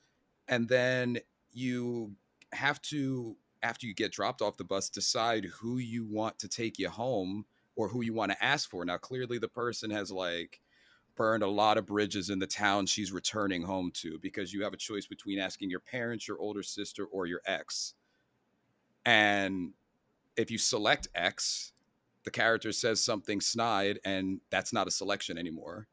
and then you have to, after you get dropped off the bus, decide who you want to take you home or who you want to ask for. Now, clearly, the person has like burned a lot of bridges in the town she's returning home to because you have a choice between asking your parents, your older sister, or your ex. And if you select X, the character says something snide, and that's not a selection anymore.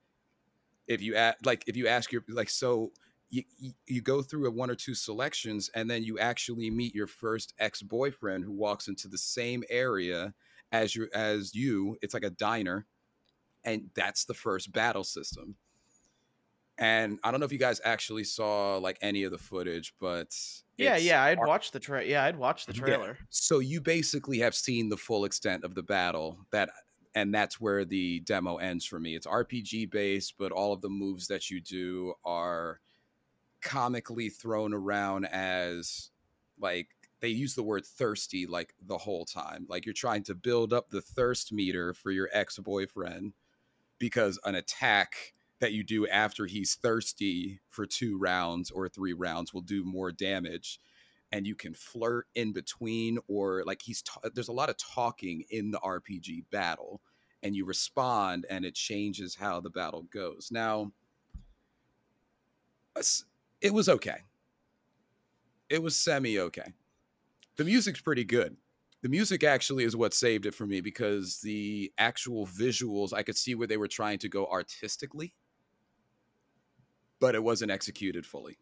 If you add, like, if you ask your like, so you, you go through a one or two selections, and then you actually meet your first ex boyfriend who walks into the same area as you as you. It's like a diner, and that's the first battle system. And I don't know if you guys actually saw like any of the footage, but Yeah, yeah, I'd ar- watch the tra- Yeah, I'd watch the Yeah. trailer. so you basically have seen the full extent of the battle that and that's where the demo ends for me. It's RPG based, but all of the moves that you do are comically thrown around as like they use the word thirsty like the whole time. Like you're trying to build up the thirst meter for your ex-boyfriend because an attack that you do after he's thirsty for 2 rounds or 3 rounds will do more damage and you can flirt in between or like he's ta- there's a lot of talking in the RPG battle and you respond and it changes how the battle goes. Now it was okay. It was semi okay. The music's pretty good. The music actually is what saved it for me because the actual visuals I could see where they were trying to go artistically but it wasn't executed fully.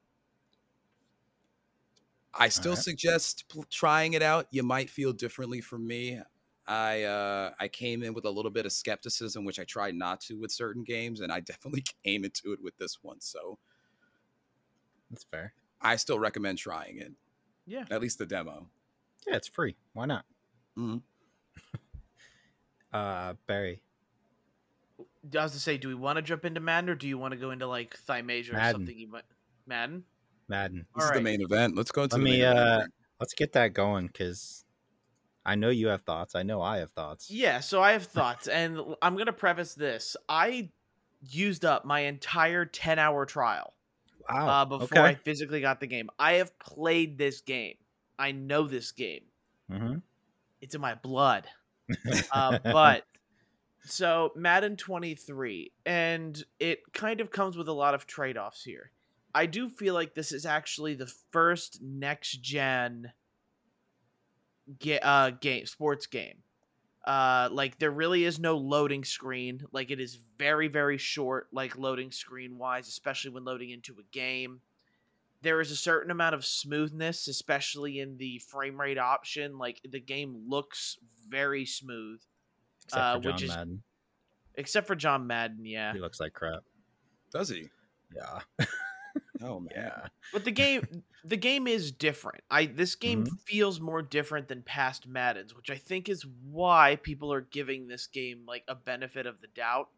I still Alright. suggest pl- trying it out. You might feel differently from me. I uh, I came in with a little bit of skepticism, which I tried not to with certain games, and I definitely came into it with this one. So That's fair. I still recommend trying it, Yeah. at least the demo. Yeah, it's free. Why not? Mhm. Uh, Barry. I was to say, do we want to jump into Madden or do you want to go into like Thymesia or Madden. something? You might Madden. Madden. This is the main event. Let's go into Let the main me event. uh let's get that going because I know you have thoughts. I know I have thoughts. Yeah, so I have thoughts, and I'm gonna preface this. I used up my entire 10 hour trial Wow. uh, before I physically got the game. I have played this game. I know this game. hmm It's in my blood. uh, but so Madden 23, and it kind of comes with a lot of trade offs here. I do feel like this is actually the first next gen ga- uh, game, sports game. Uh, like there really is no loading screen. Like it is very very short, like loading screen wise, especially when loading into a game. There is a certain amount of smoothness, especially in the frame rate option. Like the game looks very smooth, Except uh, for John which is- Madden. except for John Madden. Yeah, He looks like crap. Does he? Yeah. Oh man. Yeah. but the game the game is different. I this game Mm-hmm. feels more different than past Maddens, which I think is why people are giving this game like a benefit of the doubt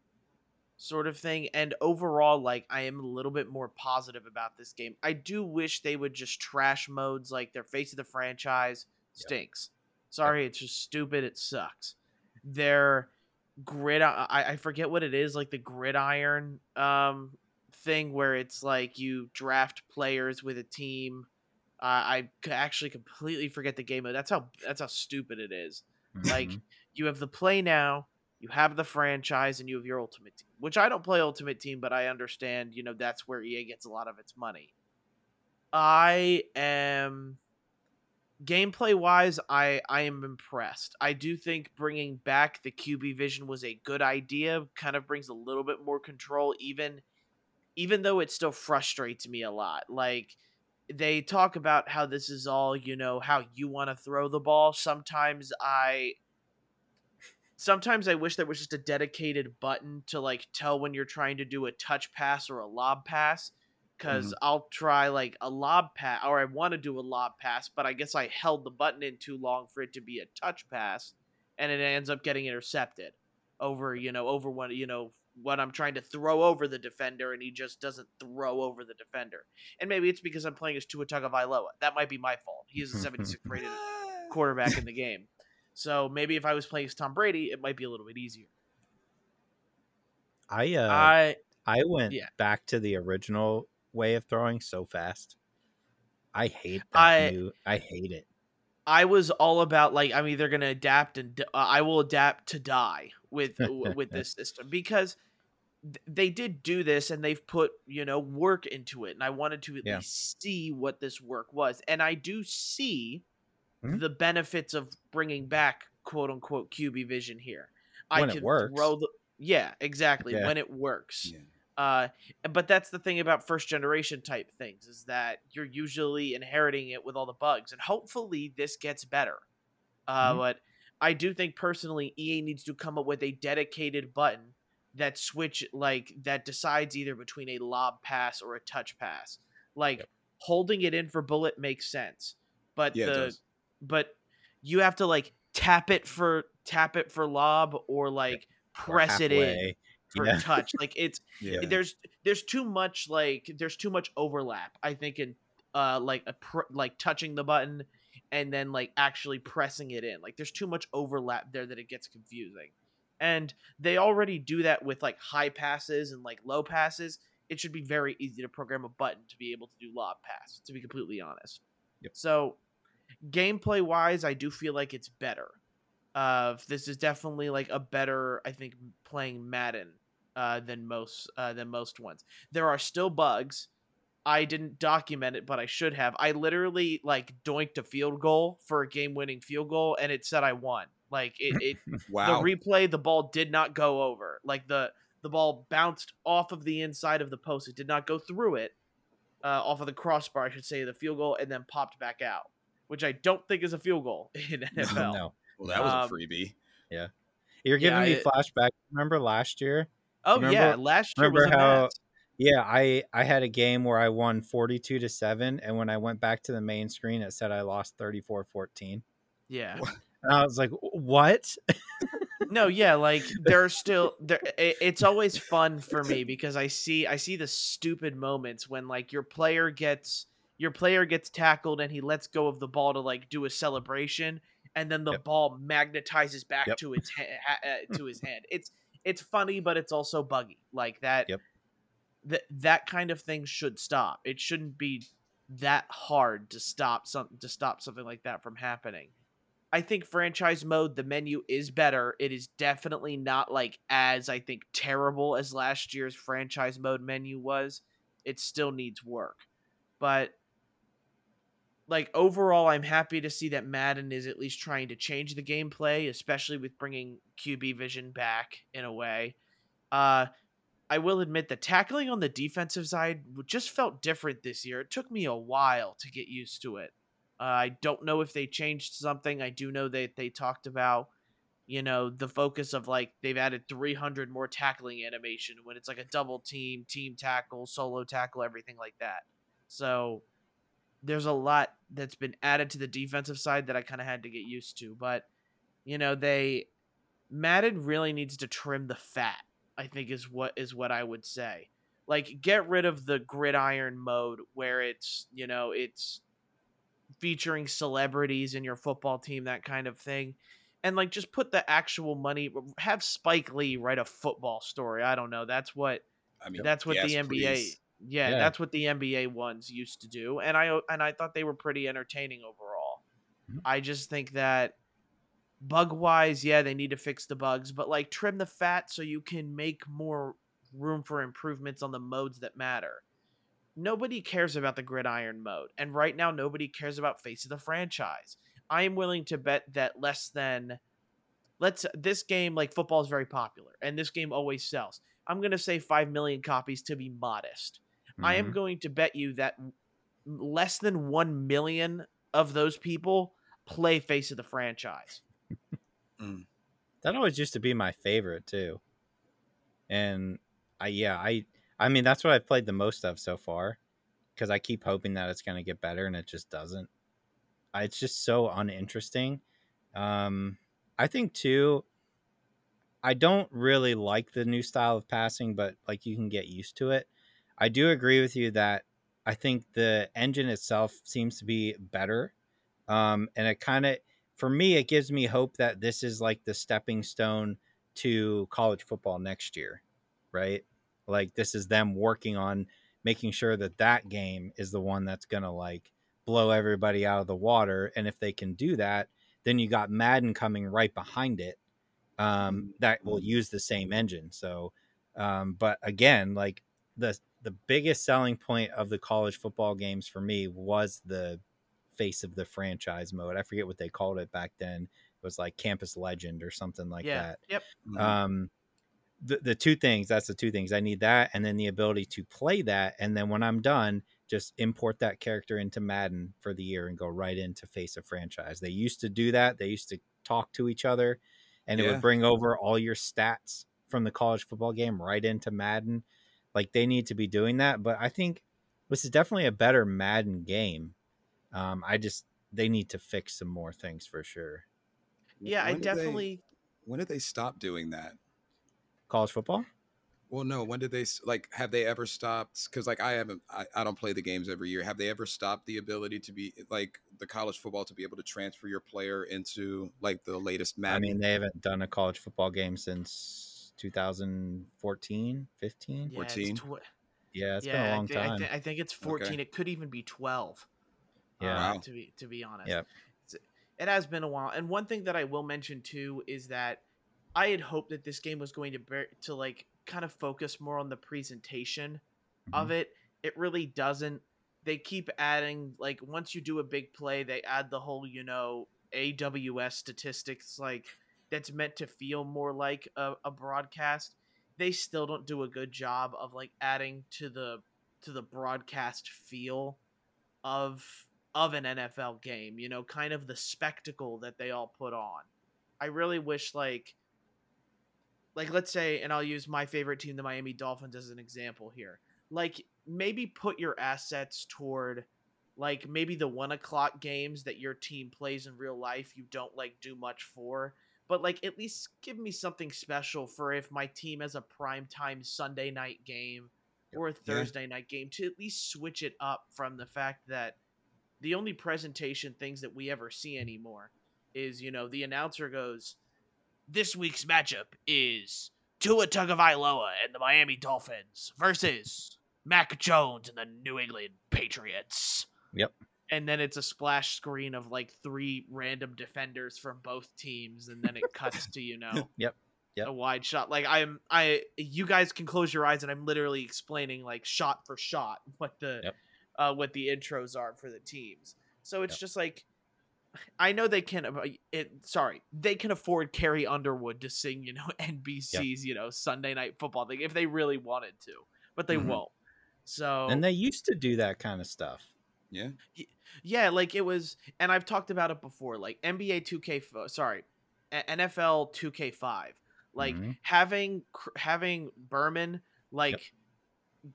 sort of thing. And overall, like I am a little bit more positive about this game. I do wish they would just trash modes like their face of the franchise Yep. stinks. Sorry, it's just stupid. It sucks. Their grid I, I forget what it is, like the gridiron um thing where it's like you draft players with a team. Uh, I actually completely forget the game mode. That's how that's how stupid it is. Like Mhm. you have the play now, you have the franchise, and you have your ultimate team. Which I don't play ultimate team, but I understand. You know that's where EA gets a lot of its money. I am gameplay wise i i am impressed i do think bringing back the qb vision was a good idea kind of brings a little bit more control even even though it still frustrates me a lot like they talk about how this is all you know how you want to throw the ball sometimes i sometimes i wish there was just a dedicated button to like tell when you're trying to do a touch pass or a lob pass because mm-hmm. I'll try like a lob pass, or I want to do a lob pass, but I guess I held the button in too long for it to be a touch pass, and it ends up getting intercepted over, you know, over what you know when I'm trying to throw over the defender, and he just doesn't throw over the defender. And maybe it's because I'm playing as Tua Tagovailoa. That might be my fault. He is a 76 rated quarterback in the game, so maybe if I was playing as Tom Brady, it might be a little bit easier. I uh I I went yeah. back to the original way of throwing so fast. I hate that I- new. I hate it. I was all about like I'm either gonna adapt and uh, I will adapt to die with with this system because th- they did do this and they've put you know work into it and I wanted to at Yeah. least see what this work was and I do see Mhm. the benefits of bringing back quote unquote QB vision here. When I it can works. throw the yeah exactly Yeah. when it works. Yeah. Uh, but that's the thing about first generation type things is that you're usually inheriting it with all the bugs, and hopefully this gets better. Uh, Mhm. But I do think personally, EA needs to come up with a dedicated button that switch like that decides either between a lob pass or a touch pass. Like Yep. holding it in for bullet makes sense, but Yeah, the. But you have to like tap it for tap it for lob or like press it in for Yeah. touch. Like it's Yeah. there's there's too much like there's too much overlap i think in uh like a pr- like touching the button and then like actually pressing it in like there's too much overlap there that it gets confusing and they already do that with like high passes and like low passes it should be very easy to program a button to be able to do lob pass to be completely honest Yep. so gameplay wise i do feel like it's better uh this is definitely like a better i think playing madden uh, than most uh, than most ones. There are still bugs. I didn't document it, but I should have. I literally like doinked a field goal for a game-winning field goal, and it said I won. Like it, it wow. the replay, the ball did not go over. Like the the ball bounced off of the inside of the post. It did not go through it, uh, off of the crossbar, I should say, the field goal, and then popped back out, which I don't think is a field goal in NFL. no. well, that was um, a freebie. Yeah, you're giving Yeah, me it- flashback. Remember last year? Oh Remember- yeah, last year remember was how- mess. Yeah, I I had a game where I won 42 to 7 and when I went back to the main screen it said I lost 34-14. Yeah. And I was like, "What?" no yeah like there's still there it, it's always fun for me because i see i see the stupid moments when like your player gets your player gets tackled and he lets go of the ball to like do a celebration and then the Yep. ball magnetizes back Yep. to its ha- ha- uh, to his hand it's it's funny but it's also buggy like that Yep. that that kind of thing should stop it shouldn't be that hard to stop something to stop something like that from happening I think franchise mode, the menu is better. It is definitely not like as I think terrible as last year's franchise mode menu was. It still needs work. But like overall I'm happy to see that Madden is at least trying to change the gameplay, especially with bringing QB vision back in a way. Uh I will admit the tackling on the defensive side just felt different this year. It took me a while to get used to it. Uh, I don't know if they changed something. I do know that they talked about, you know, the focus of like they've added 300 more tackling animation when it's like a double team, team tackle, solo tackle, everything like that. So there's a lot that's been added to the defensive side that I kind of had to get used to. But, you know, they, Madden really needs to trim the fat, I think is what is what I would say. Like get rid of the gridiron mode where it's, you know, it's featuring celebrities in your football team, that kind of thing. And like just put the actual money have Spike Lee write a football story. I don't know. That's what I mean, that's what yes, the NBA please. Yeah, Yeah. that's what the NBA ones used to do. And I and I thought they were pretty entertaining overall. Mhm. I just think that bug wise, yeah, they need to fix the bugs, but like trim the fat so you can make more room for improvements on the modes that matter. Nobody cares about the gridiron mode, and right now nobody cares about face of the franchise. I am willing to bet that less than let's this game like football is very popular and this game always sells. I'm going to say 5 million copies to be modest. I am Mhm. going to bet you that less than 1 million of those people play face of the franchise. That always used to be my favorite too. And I yeah, I I mean that's what I've played the most of so far because I keep hoping that it's going to get better and it just doesn't. I, it's just so uninteresting. Um I think too I don't really like the new style of passing, but like you can get used to it. I do agree with you that I think the engine itself seems to be better. Um, and it kind of, for me, it gives me hope that this is like the stepping stone to college football next year, right? Like this is them working on making sure that that game is the one that's going to like blow everybody out of the water. And if they can do that, then you got Madden coming right behind it um, that will use the same engine. So, um, but again, like the the biggest selling point of the college football games for me was the face of the franchise mode. I forget what they called it back then. It was like Campus Legend or something like yeah. that. Yep. Mhm. Um, the the two things that's the two things I need that, and then the ability to play that, and then when I'm done, just import that character into Madden for the year and go right into face of franchise. They used to do that. They used to talk to each other, and it would bring over all your stats from the college football game right into Madden. Like they need to be doing that, but I think this is definitely a better Madden game. Um, I just they need to fix some more things for sure. Yeah, I When did they- definitely. when did they stop doing that? College football. Well, no. When did they like? Have they ever stopped? Because like I haven't, I, I don't play the games every year. Have they ever stopped the ability to be like the college football to be able to transfer your player into like the latest Madden? I mean, they haven't done a college football game since 2014, 15. Yeah, it's 14? tw- Yeah, it's yeah, been a I long thi- I, time. thi- I think it's 14. It could even be 12. Yeah. uh, Wow. to be to be honest. Yep. It's- It has been a while. And one thing that I will mention too is that I had hoped that this game was going to bear, to like kind of focus more on the presentation of it. It really doesn't. They keep adding like once you do a big play, they add the whole, you know, AWS statistics like that's meant to feel more like a, a broadcast. They still don't do a good job of like adding to the to the broadcast feel of of an NFL game, you know, kind of the spectacle that they all put on. I really wish like like let's say and I'll use my favorite team the Miami Dolphins as an example here. Like maybe put your assets toward like maybe the one o'clock games that your team plays in real life you don't like do much for but like at least give me something special for if my team has a prime time sunday night game or a thursday night game to at least switch it up from the fact that the only presentation things that we ever see anymore is you know the announcer goes this week's matchup is Tua Tagovailoa and the Miami Dolphins versus Mac Jones and the New England Patriots. Yep. And then it's a splash screen of like three random defenders from both teams, and then it cuts to you know Yep. Yep. a wide shot. Like I'm, I you guys can close your eyes, and I'm literally explaining like shot for shot what the Yep. uh, what the intros are for the teams. So it's Yep. just like I know they can. uh, It sorry, they can afford Carrie Underwood to sing, you know, NBC's you know Sunday Night Football thing if they really wanted to, but they Mhm. won't. So And they used to do that kind of stuff. Yeah. yeah, like it was, and I've talked about it before. Like NBA 2K, f- sorry, NFL 2K5, like Mhm. having having Berman like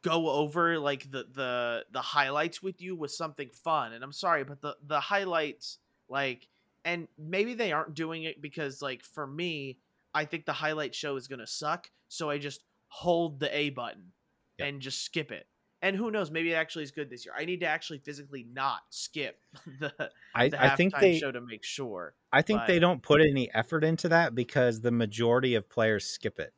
go over like the the the highlights with you was something fun. And I'm sorry, but the the highlights like, and maybe they aren't doing it because like for me, I think the highlight show is gonna suck, so I just hold the A button Yep. and just skip it. And who knows? Maybe it actually is good this year. I need to actually physically not skip the, I, the I think halftime they show to make sure. I think they don't put any effort into that because the majority of players skip it.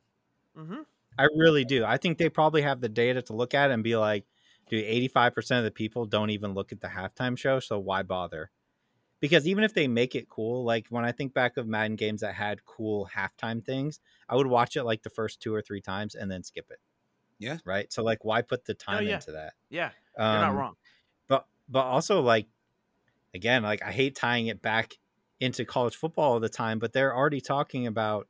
hmm I really do. I think they probably have the data to look at and be like, dude, 85% of the people don't even look at the halftime show, so why bother? Because even if they make it cool, like when I think back of Madden games that had cool halftime things, I would watch it like the first two or three times and then skip it. Yeah. Right. So like, why put the time yeah. into that? Yeah, Um, you're not wrong. but but also like again like i hate tying it back into college football all the time but they're already talking about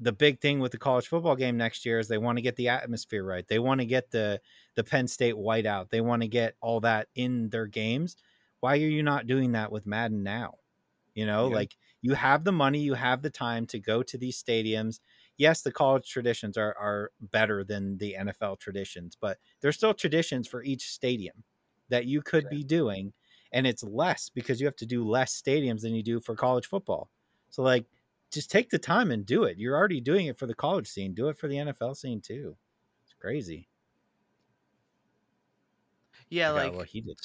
the big thing with the college football game next year is they want to get the atmosphere right they want to get the the penn state whiteout they want to get all that in their games why are you not doing that with madden now you know Yeah. like you have the money you have the time to go to these stadiums yes the college traditions are are better than the nfl traditions but there's still traditions for each stadium that you could Sure. be doing and it's less because you have to do less stadiums than you do for college football so like just take the time and do it you're already doing it for the college scene do it for the nfl scene too it's crazy Yeah, like what he did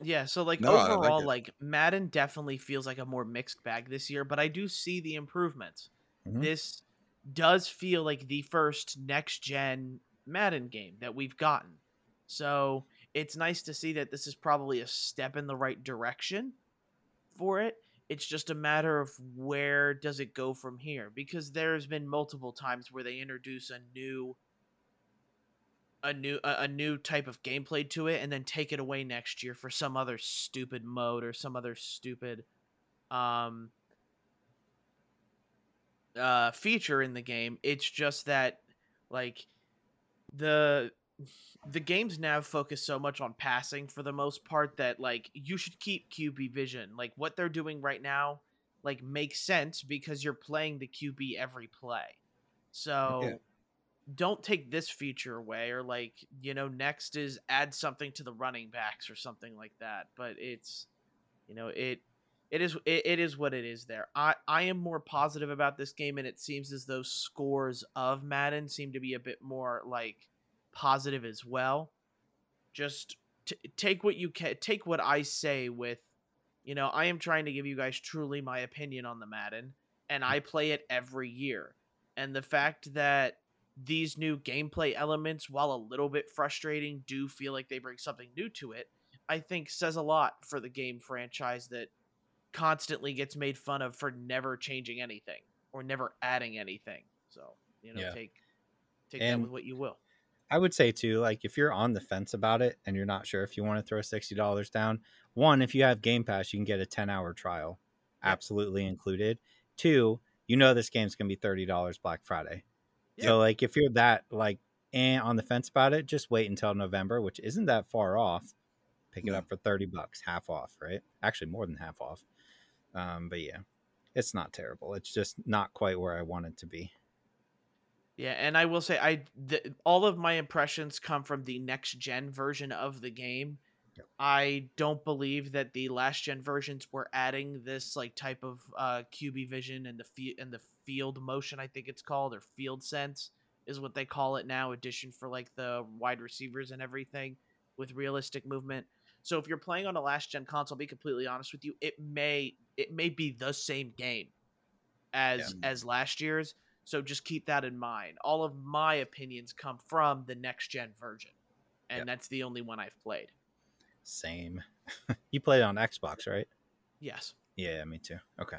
yeah. So like No, I like overall, like Madden definitely feels like a more mixed bag this year, but I do see the improvements. Mhm. This does feel like the first next gen Madden game that we've gotten. So it's nice to see that this is probably a step in the right direction for it. It's just a matter of where does it go from here because there's been multiple times where they introduce a new a new a, new type of gameplay to it and then take it away next year for some other stupid mode or some other stupid um uh feature in the game. It's just that like the the games now focus so much on passing for the most part that like you should keep QB vision. Like what they're doing right now like makes sense because you're playing the QB every play. So Yeah. don't take this feature away or like, you know, next is add something to the running backs or something like that. But it's you know, it it is it, it is what it is there. I I am more positive about this game and it seems as though scores of Madden seem to be a bit more like positive as well. Just t- take what you can take what I say with you know, I am trying to give you guys truly my opinion on the Madden and I play it every year. And the fact that these new gameplay elements while a little bit frustrating do feel like they bring something new to it, I think says a lot for the game franchise that constantly gets made fun of for never changing anything or never adding anything. So, you know, Yeah. take take And- that with what you will. I would say too, like if you're on the fence about it and you're not sure if you want to throw sixty dollars down, one, if you have Game Pass, you can get a ten hour trial, absolutely included. Two, you know this game's gonna be thirty dollars Black Friday. Yep. So like if you're that like and on the fence about it, just wait until November, which isn't that far off. Pick it up for thirty bucks, half off, right? Actually more than half off. Um, but yeah, it's not terrible. It's just not quite where I want it to be. Yeah, and I will say I th- all of my impressions come from the next gen version of the game. Yep. I don't believe that the last gen versions were adding this like type of uh, QB vision and the fe- and the field motion. I think it's called or field sense is what they call it now. Addition for like the wide receivers and everything with realistic movement. So if you're playing on a last gen console, I'll be completely honest with you, it may it may be the same game as as last year's. So just keep that in mind. All of my opinions come from the next gen version, and Yeah. that's the only one I've played. Same. you played it on Xbox, right? Yes. Yeah, me too. Okay.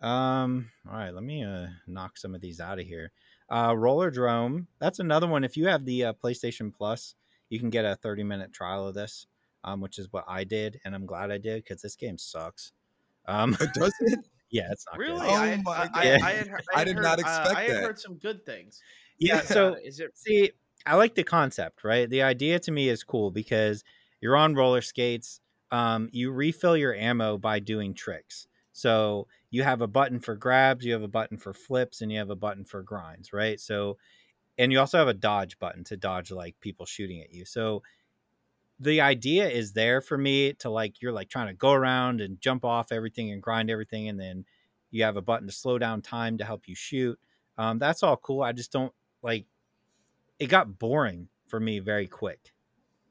Um, all right, let me uh knock some of these out of here. Uh Rollerdrome, that's another one. If you have the uh, PlayStation Plus, you can get a 30 minute trial of this, um, which is what I did, and I'm glad I did because this game sucks. Um, Does it? yeah, it's not Really? good. Oh I, had- my I, I, God. I had I did heard, not uh, expect I had heard some good things. Yeah, about so it. is it? See, I like the concept, right? The idea to me is cool because you're on roller skates. Um, you refill your ammo by doing tricks. So you have a button for grabs, you have a button for flips, and you have a button for grinds, right? So, and you also have a dodge button to dodge like people shooting at you. So the idea is there for me to like you're like trying to go around and jump off everything and grind everything, and then you have a button to slow down time to help you shoot. Um, that's all cool. I just don't like it got boring for me very quick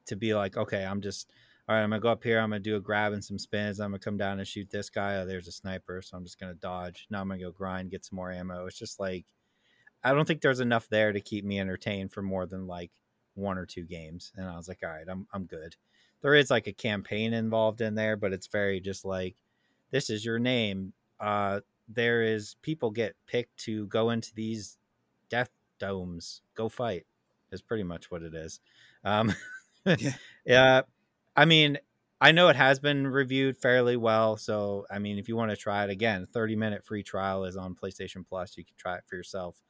to be like, okay, I'm just all right, I'm gonna go up here, I'm gonna do a grab and some spins, I'm gonna come down and shoot this guy. Oh, there's a sniper, so I'm just gonna dodge. Now I'm gonna go grind, get some more ammo. It's just like I don't think there's enough there to keep me entertained for more than like one or two games. And I was like, all right, I'm I'm good. There is like a campaign involved in there, but it's very just like this is your name. Uh there is people get picked to go into these death domes, go fight is pretty much what it is. Um, Yeah. yeah. I mean, I know it has been reviewed fairly well. So, I mean, if you want to try it again, 30 minute free trial is on PlayStation Plus. You can try it for yourself.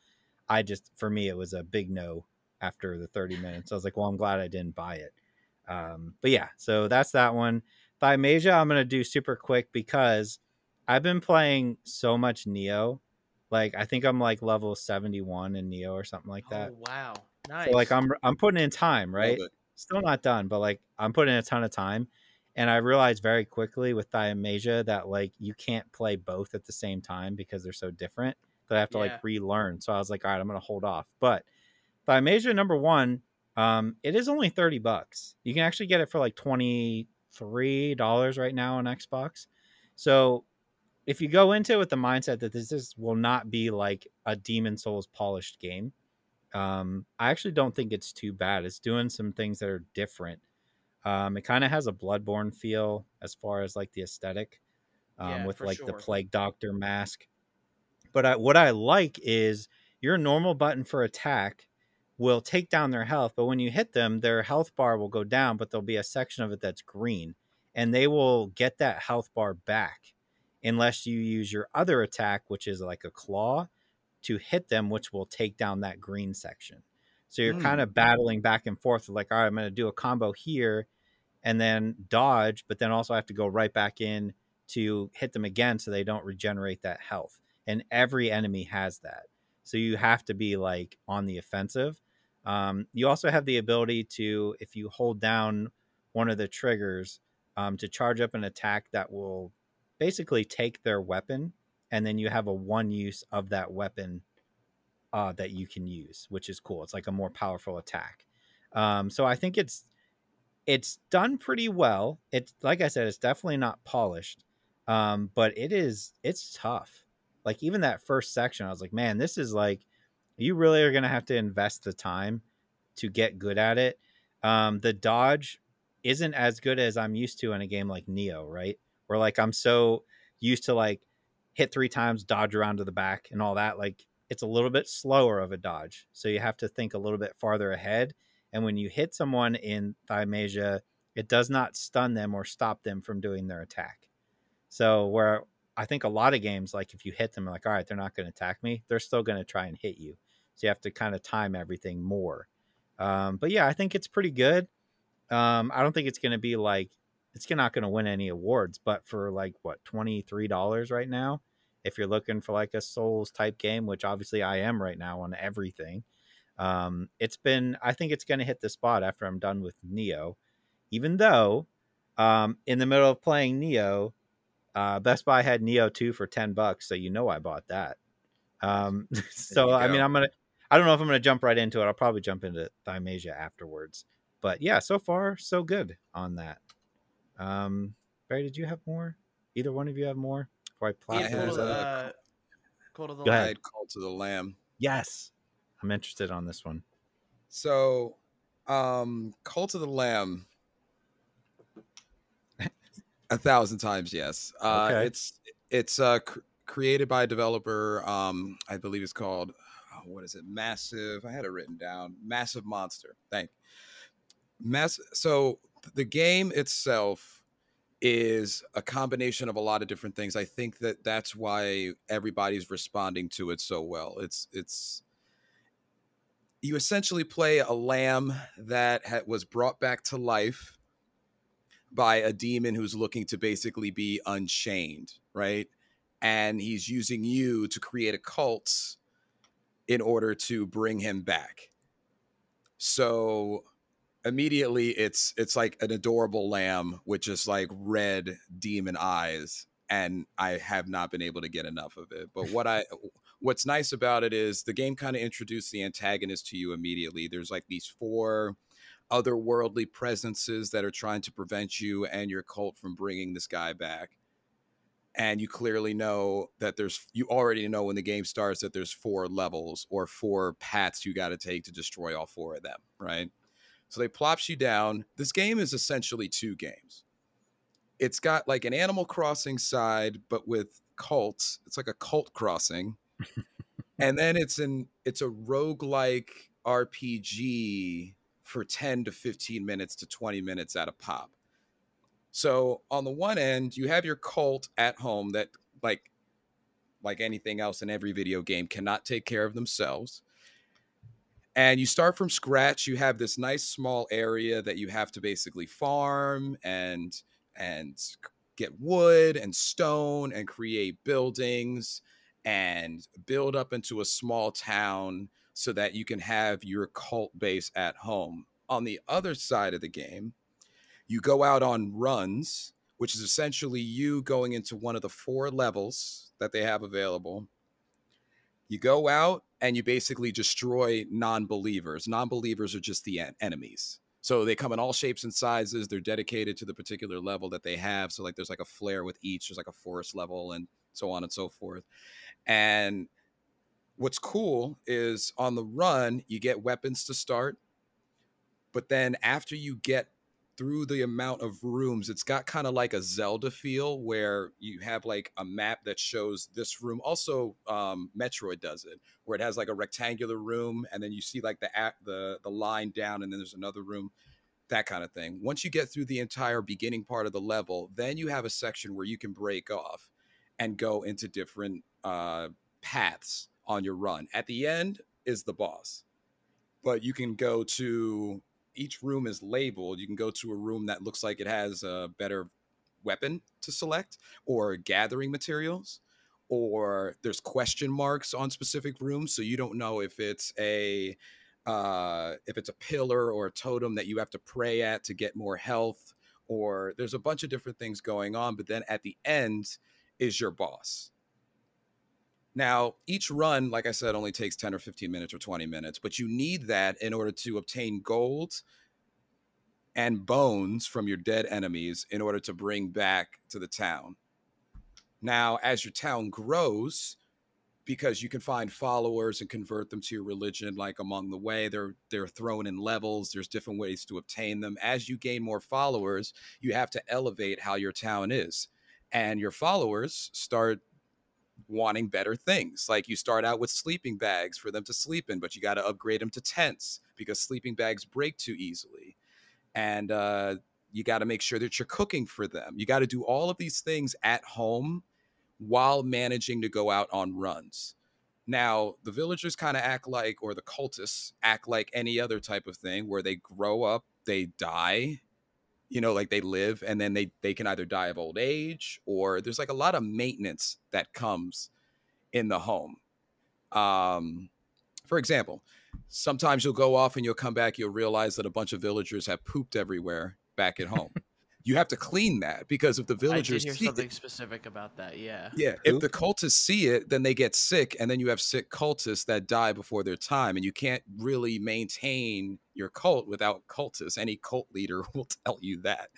I just, for me, it was a big no after the 30 minutes. I was like, well, I'm glad I didn't buy it. Um, but yeah, so that's that one. Thymesia, I'm going to do super quick because I've been playing so much Nioh. Like, I think I'm like level 71 in Nioh or something like that. Oh wow, nice. So like I'm I'm putting in time, right? Still not done, but like I'm putting in a ton of time. And I realized very quickly with Thymesia that like you can't play both at the same time because they're so different that I have to Yeah. like relearn. So I was like, all right, I'm gonna hold off. But Thymesia number one, um, it is only 30 bucks. You can actually get it for like $23 right now on Xbox. So if you go into it with the mindset that this is, will not be like a Demon Souls polished game, um, I actually don't think it's too bad. It's doing some things that are different. Um, it kind of has a Bloodborne feel as far as like the aesthetic, um, Yeah, with like the sure. Plague Doctor mask. But I, what I like is your normal button for attack will take down their health, but when you hit them, their health bar will go down, but there'll be a section of it that's green, and they will get that health bar back unless you use your other attack, which is like a claw, to hit them, which will take down that green section. So you're Hmm. kind of battling back and forth, like, all right, I'm going to do a combo here and then dodge, but then also I have to go right back in to hit them again so they don't regenerate that health. And every enemy has that. So you have to be like on the offensive. Um, you also have the ability to, if you hold down one of the triggers, um, to charge up an attack that will basically take their weapon, and then you have a one use of that weapon uh, that you can use, which is cool. It's like a more powerful attack. Um, so I think it's it's done pretty well. It's like I said, it's definitely not polished, um, but it is it's tough. Like even that first section, I was like, man, this is like you really are gonna have to invest the time to get good at it. Um, the dodge isn't as good as I'm used to in a game like Nioh, right? Where like I'm so used to like hit three times, dodge around to the back and all that. Like it's a little bit slower of a dodge. So you have to think a little bit farther ahead. And when you hit someone in Thymesia, it does not stun them or stop them from doing their attack. So where I think a lot of games, like if you hit them, like, all right, they're not going to attack me, they're still going to try and hit you. So you have to kind of time everything more. Um, but yeah, I think it's pretty good. Um, I don't think it's going to be like it's not going to win any awards, but for like what twenty three dollars right now, if you're looking for like a Souls type game, which obviously I am right now on everything, um, it's been I think it's going to hit the spot after I'm done with Nioh, even though um, in the middle of playing Nioh, uh, Best Buy had Nioh two for ten bucks, so you know I bought that. Um, so I mean. I'm gonna I don't know if I'm gonna jump right into it. I'll probably jump into Thymesia afterwards. But yeah, so far so good on that. Um, Barry, did you have more? Either one of you have more? Before I plop Yeah, Call to those the, uh, Call to the Go ahead. Lamb. I'd call to the lamb. Yes, I'm interested on this one. So, um, Cult of the Lamb. A thousand times, yes. Uh, Okay. It's it's uh, cr- created by a developer. Um, I believe it's called what is it? Massive. I had it written down. Massive Monster. Thank. Mass. So the game itself is a combination of a lot of different things. I think that that's why everybody's responding to it so well. It's it's you essentially play a lamb that ha- was brought back to life by a demon who's looking to basically be unchained, right? And he's using you to create a cult in order to bring him back. So immediately it's it's like an adorable lamb with just like red demon eyes and I have not been able to get enough of it. But what I what's nice about it is the game kind of introduced the antagonist to you immediately. There's like these four otherworldly presences that are trying to prevent you and your cult from bringing this guy back. And you clearly know that there's, you already know when the game starts that there's four levels or four paths you got to take to destroy all four of them, right? So they plops you down. This game is essentially two games. It's got like an Animal Crossing side, but with cults. It's like a cult crossing and then it's an it's a roguelike RPG for 10 to 15 minutes to 20 minutes at a pop. So on the one end, you have your cult at home that like like anything else in every video game cannot take care of themselves. And you start from scratch. You have this nice small area that you have to basically farm and and get wood and stone and create buildings and build up into a small town so that you can have your cult base at home. On the other side of the game, you go out on runs, which is essentially you going into one of the four levels that they have available. You go out and you basically destroy non believers. Non believers are just the en- enemies. So they come in all shapes and sizes. They're dedicated to the particular level that they have. So, like, there's like a flare with each, there's like a forest level, and so on and so forth. And what's cool is on the run, you get weapons to start. But then after you get through the amount of rooms, it's got kind of like a Zelda feel where you have like a map that shows this room. Also, um, Metroid does it, where it has like a rectangular room, and then you see like the the the line down, and then there's another room, that kind of thing. Once you get through the entire beginning part of the level, then you have a section where you can break off and go into different uh, paths on your run. At the end is the boss, but you can go to each room is labeled. You can go to a room that looks like it has a better weapon to select or gathering materials or there's question marks on specific rooms so you don't know if it's a uh, if it's a pillar or a totem that you have to pray at to get more health or there's a bunch of different things going on but then at the end is your boss now, each run, like I said, only takes 10 or 15 minutes or 20 minutes, but you need that in order to obtain gold and bones from your dead enemies in order to bring back to the town. Now, as your town grows, because you can find followers and convert them to your religion like among the way they're they're thrown in levels there's different ways to obtain them as you gain more followers you have to elevate how your town is and your followers start wanting better things. Like you start out with sleeping bags for them to sleep in, but you got to upgrade them to tents because sleeping bags break too easily. And uh, you got to make sure that you're cooking for them. You got to do all of these things at home while managing to go out on runs. Now, the villagers kind of act like, or the cultists act like any other type of thing where they grow up, they die, you know like they live and then they they can either die of old age or there's like a lot of maintenance that comes in the home. Um for example sometimes you'll go off and you'll come back you'll realize that a bunch of villagers have pooped everywhere back at home you have to clean that because if the villagers I did hear something it, specific about that. Yeah. Yeah. If the cultists see it, then they get sick, and then you have sick cultists that die before their time, and you can't really maintain your cult without cultists. Any cult leader will tell you that.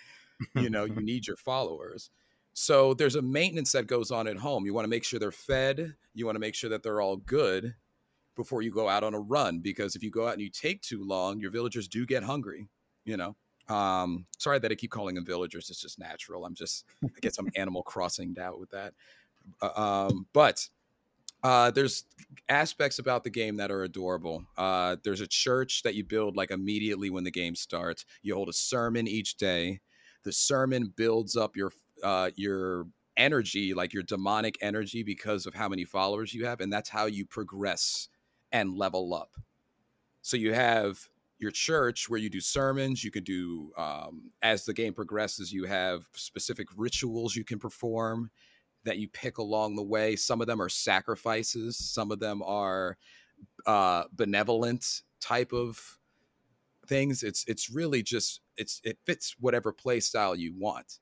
You know, you need your followers. So there's a maintenance that goes on at home. You want to make sure they're fed. You want to make sure that they're all good before you go out on a run because if you go out and you take too long, your villagers do get hungry, you know. Um, sorry that I keep calling them villagers. It's just natural. I'm just I get some Animal Crossing doubt with that. Uh, um, but uh, there's aspects about the game that are adorable. Uh, there's a church that you build like immediately when the game starts. You hold a sermon each day. The sermon builds up your uh, your energy, like your demonic energy, because of how many followers you have, and that's how you progress and level up. So you have your church where you do sermons you can do um, as the game progresses you have specific rituals you can perform that you pick along the way. Some of them are sacrifices some of them are uh, benevolent type of things. It's it's really just it's it fits whatever play style you want.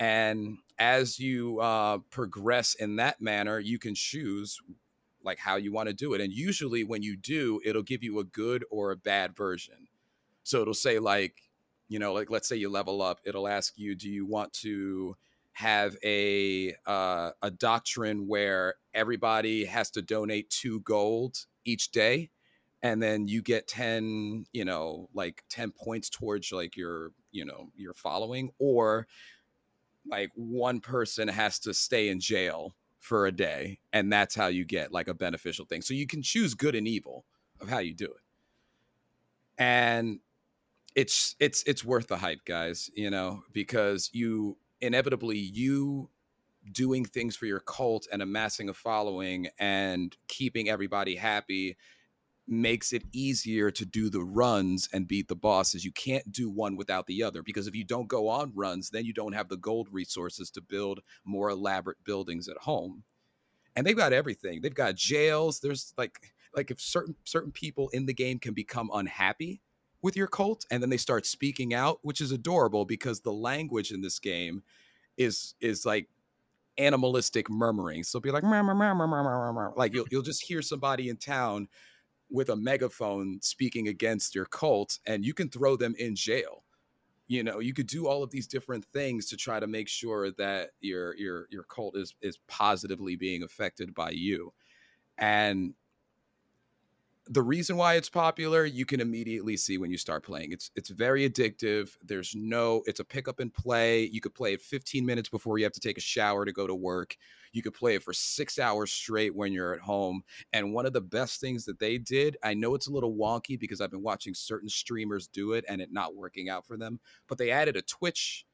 And as you uh, progress in that manner you can choose like how you want to do it. And usually when you do, it'll give you a good or a bad version. So it'll say like, you know, like let's say you level up, it'll ask you, do you want to have a uh, a doctrine where everybody has to donate two gold each day, and then you get ten, you know, like ten points towards like your, you know, your following, or like one person has to stay in jail for a day and that's how you get like a beneficial thing. So you can choose good and evil of how you do it. And it's it's it's worth the hype guys you know because you inevitably you doing things for your cult and amassing a following and keeping everybody happy makes it easier to do the runs and beat the bosses. You can't do one without the other because if you don't go on runs, then you don't have the gold resources to build more elaborate buildings at home. And they've got everything. They've got jails. There's like like if certain certain people in the game can become unhappy with your cult and then they start speaking out, which is adorable because the language in this game is is like animalistic murmuring. So be like murmur, murmur, murmur, like you'll you'll just hear somebody in town with a megaphone speaking against your cult and you can throw them in jail. You know you could do all of these different things to try to make sure that your your your cult is is positively being affected by you. And the reason why it's popular you can immediately see when you start playing. It's it's very addictive. There's no it's a pick up and play. You could play it 15 minutes before you have to take a shower to go to work you could play it for six hours straight when you're at home and one of the best things that they did i know it's a little wonky because i've been watching certain streamers do it and it not working out for them but they added a twitch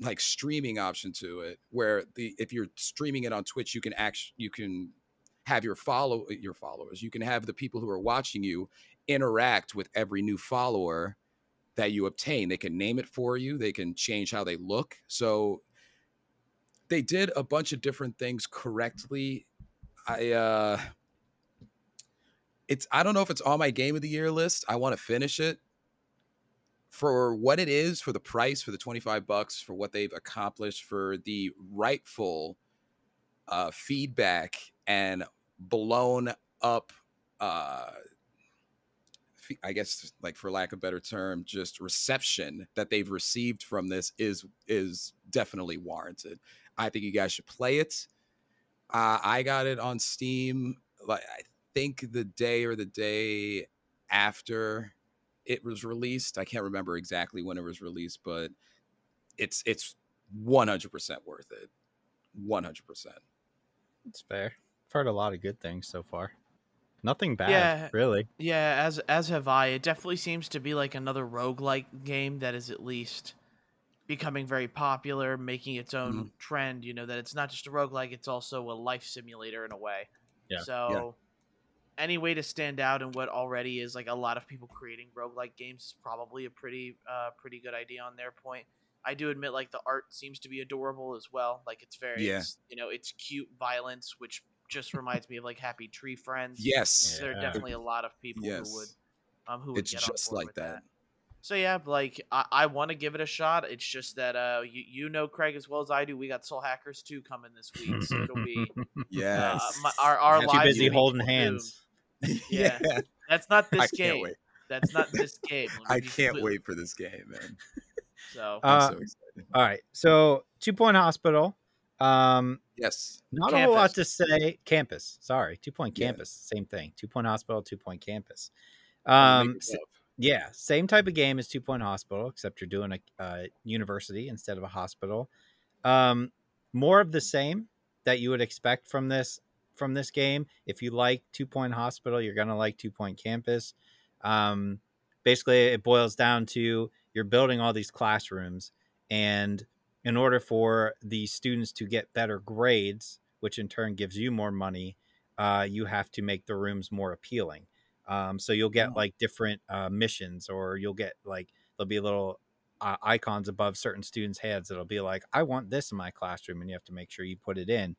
like streaming option to it where the if you're streaming it on twitch you can actually you can have your follow your followers. You can have the people who are watching you interact with every new follower that you obtain. They can name it for you. They can change how they look. So they did a bunch of different things correctly. I uh it's I don't know if it's on my game of the year list. I want to finish it. For what it is, for the price, for the 25 bucks, for what they've accomplished, for the rightful uh, feedback and blown up uh I guess like for lack of better term, just reception that they've received from this is is definitely warranted. I think you guys should play it. Uh, I got it on Steam. Like I think the day or the day after it was released. I can't remember exactly when it was released, but it's it's one hundred percent worth it. One hundred percent. It's fair. I've heard a lot of good things so far. Nothing bad, Yeah. really. Yeah, as as have I. It definitely seems to be like another roguelike game that is at least becoming very popular, making its own Mm-hmm. trend, you know, that it's not just a roguelike, it's also a life simulator in a way. Yeah. So any way to stand out in what already is like a lot of people creating roguelike games is probably a pretty uh pretty good idea on their point. I do admit like the art seems to be adorable as well. Like it's very Yeah. it's, you know, it's cute violence which just reminds me of like Happy Tree Friends. Yes. There are definitely a lot of people Yes. who would um who would It's get on just board like with that. So yeah, like I, I want to give it a shot. It's just that uh you, you know Craig as well as I do. We got Soul Hackers 2 coming this week, so it'll be Yes. uh, my, our our Too Too lives busy holding hands. yeah. yeah. That's not I this can't game. wait. That's not this game. I can't completely- wait for this game, man. So I'm Uh, so excited. All right. So, Two Point Hospital. Um, Yes. not a whole lot to say. Campus. Sorry. Two Point Yeah. Campus. Same thing. Two Point Hospital, Two Point Campus. Um, it s- love. Yeah, same type of game as Two Point Hospital, except you're doing a, a university instead of a hospital. Um, more of the same that you would expect from this from this game. If you like Two Point Hospital, you're gonna like Two Point Campus. Um, basically, it boils down to you're building all these classrooms, and in order for the students to get better grades, which in turn gives you more money, uh, you have to make the rooms more appealing. Um, so you'll get Oh. like different uh, missions, or you'll get like there'll be little uh, icons above certain students' heads that'll be like, "I want this in my classroom," and you have to make sure you put it in.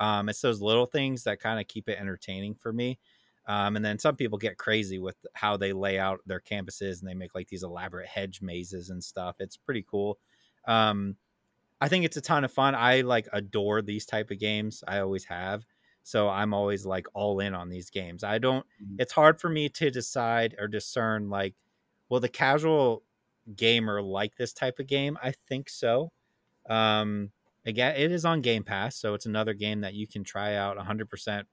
Um, it's those little things that kind of keep it entertaining for me. Um, and then some people get crazy with how they lay out their campuses, and they make like these elaborate hedge mazes and stuff. It's pretty cool. Um, I think it's a ton of fun. I like adore these type of games. I always have. So I'm always like all in on these games. I don't Mhm. it's hard for me to decide or discern like will the casual gamer like this type of game? I think so. Um again, it is on Game Pass, so it's another game that you can try out 100%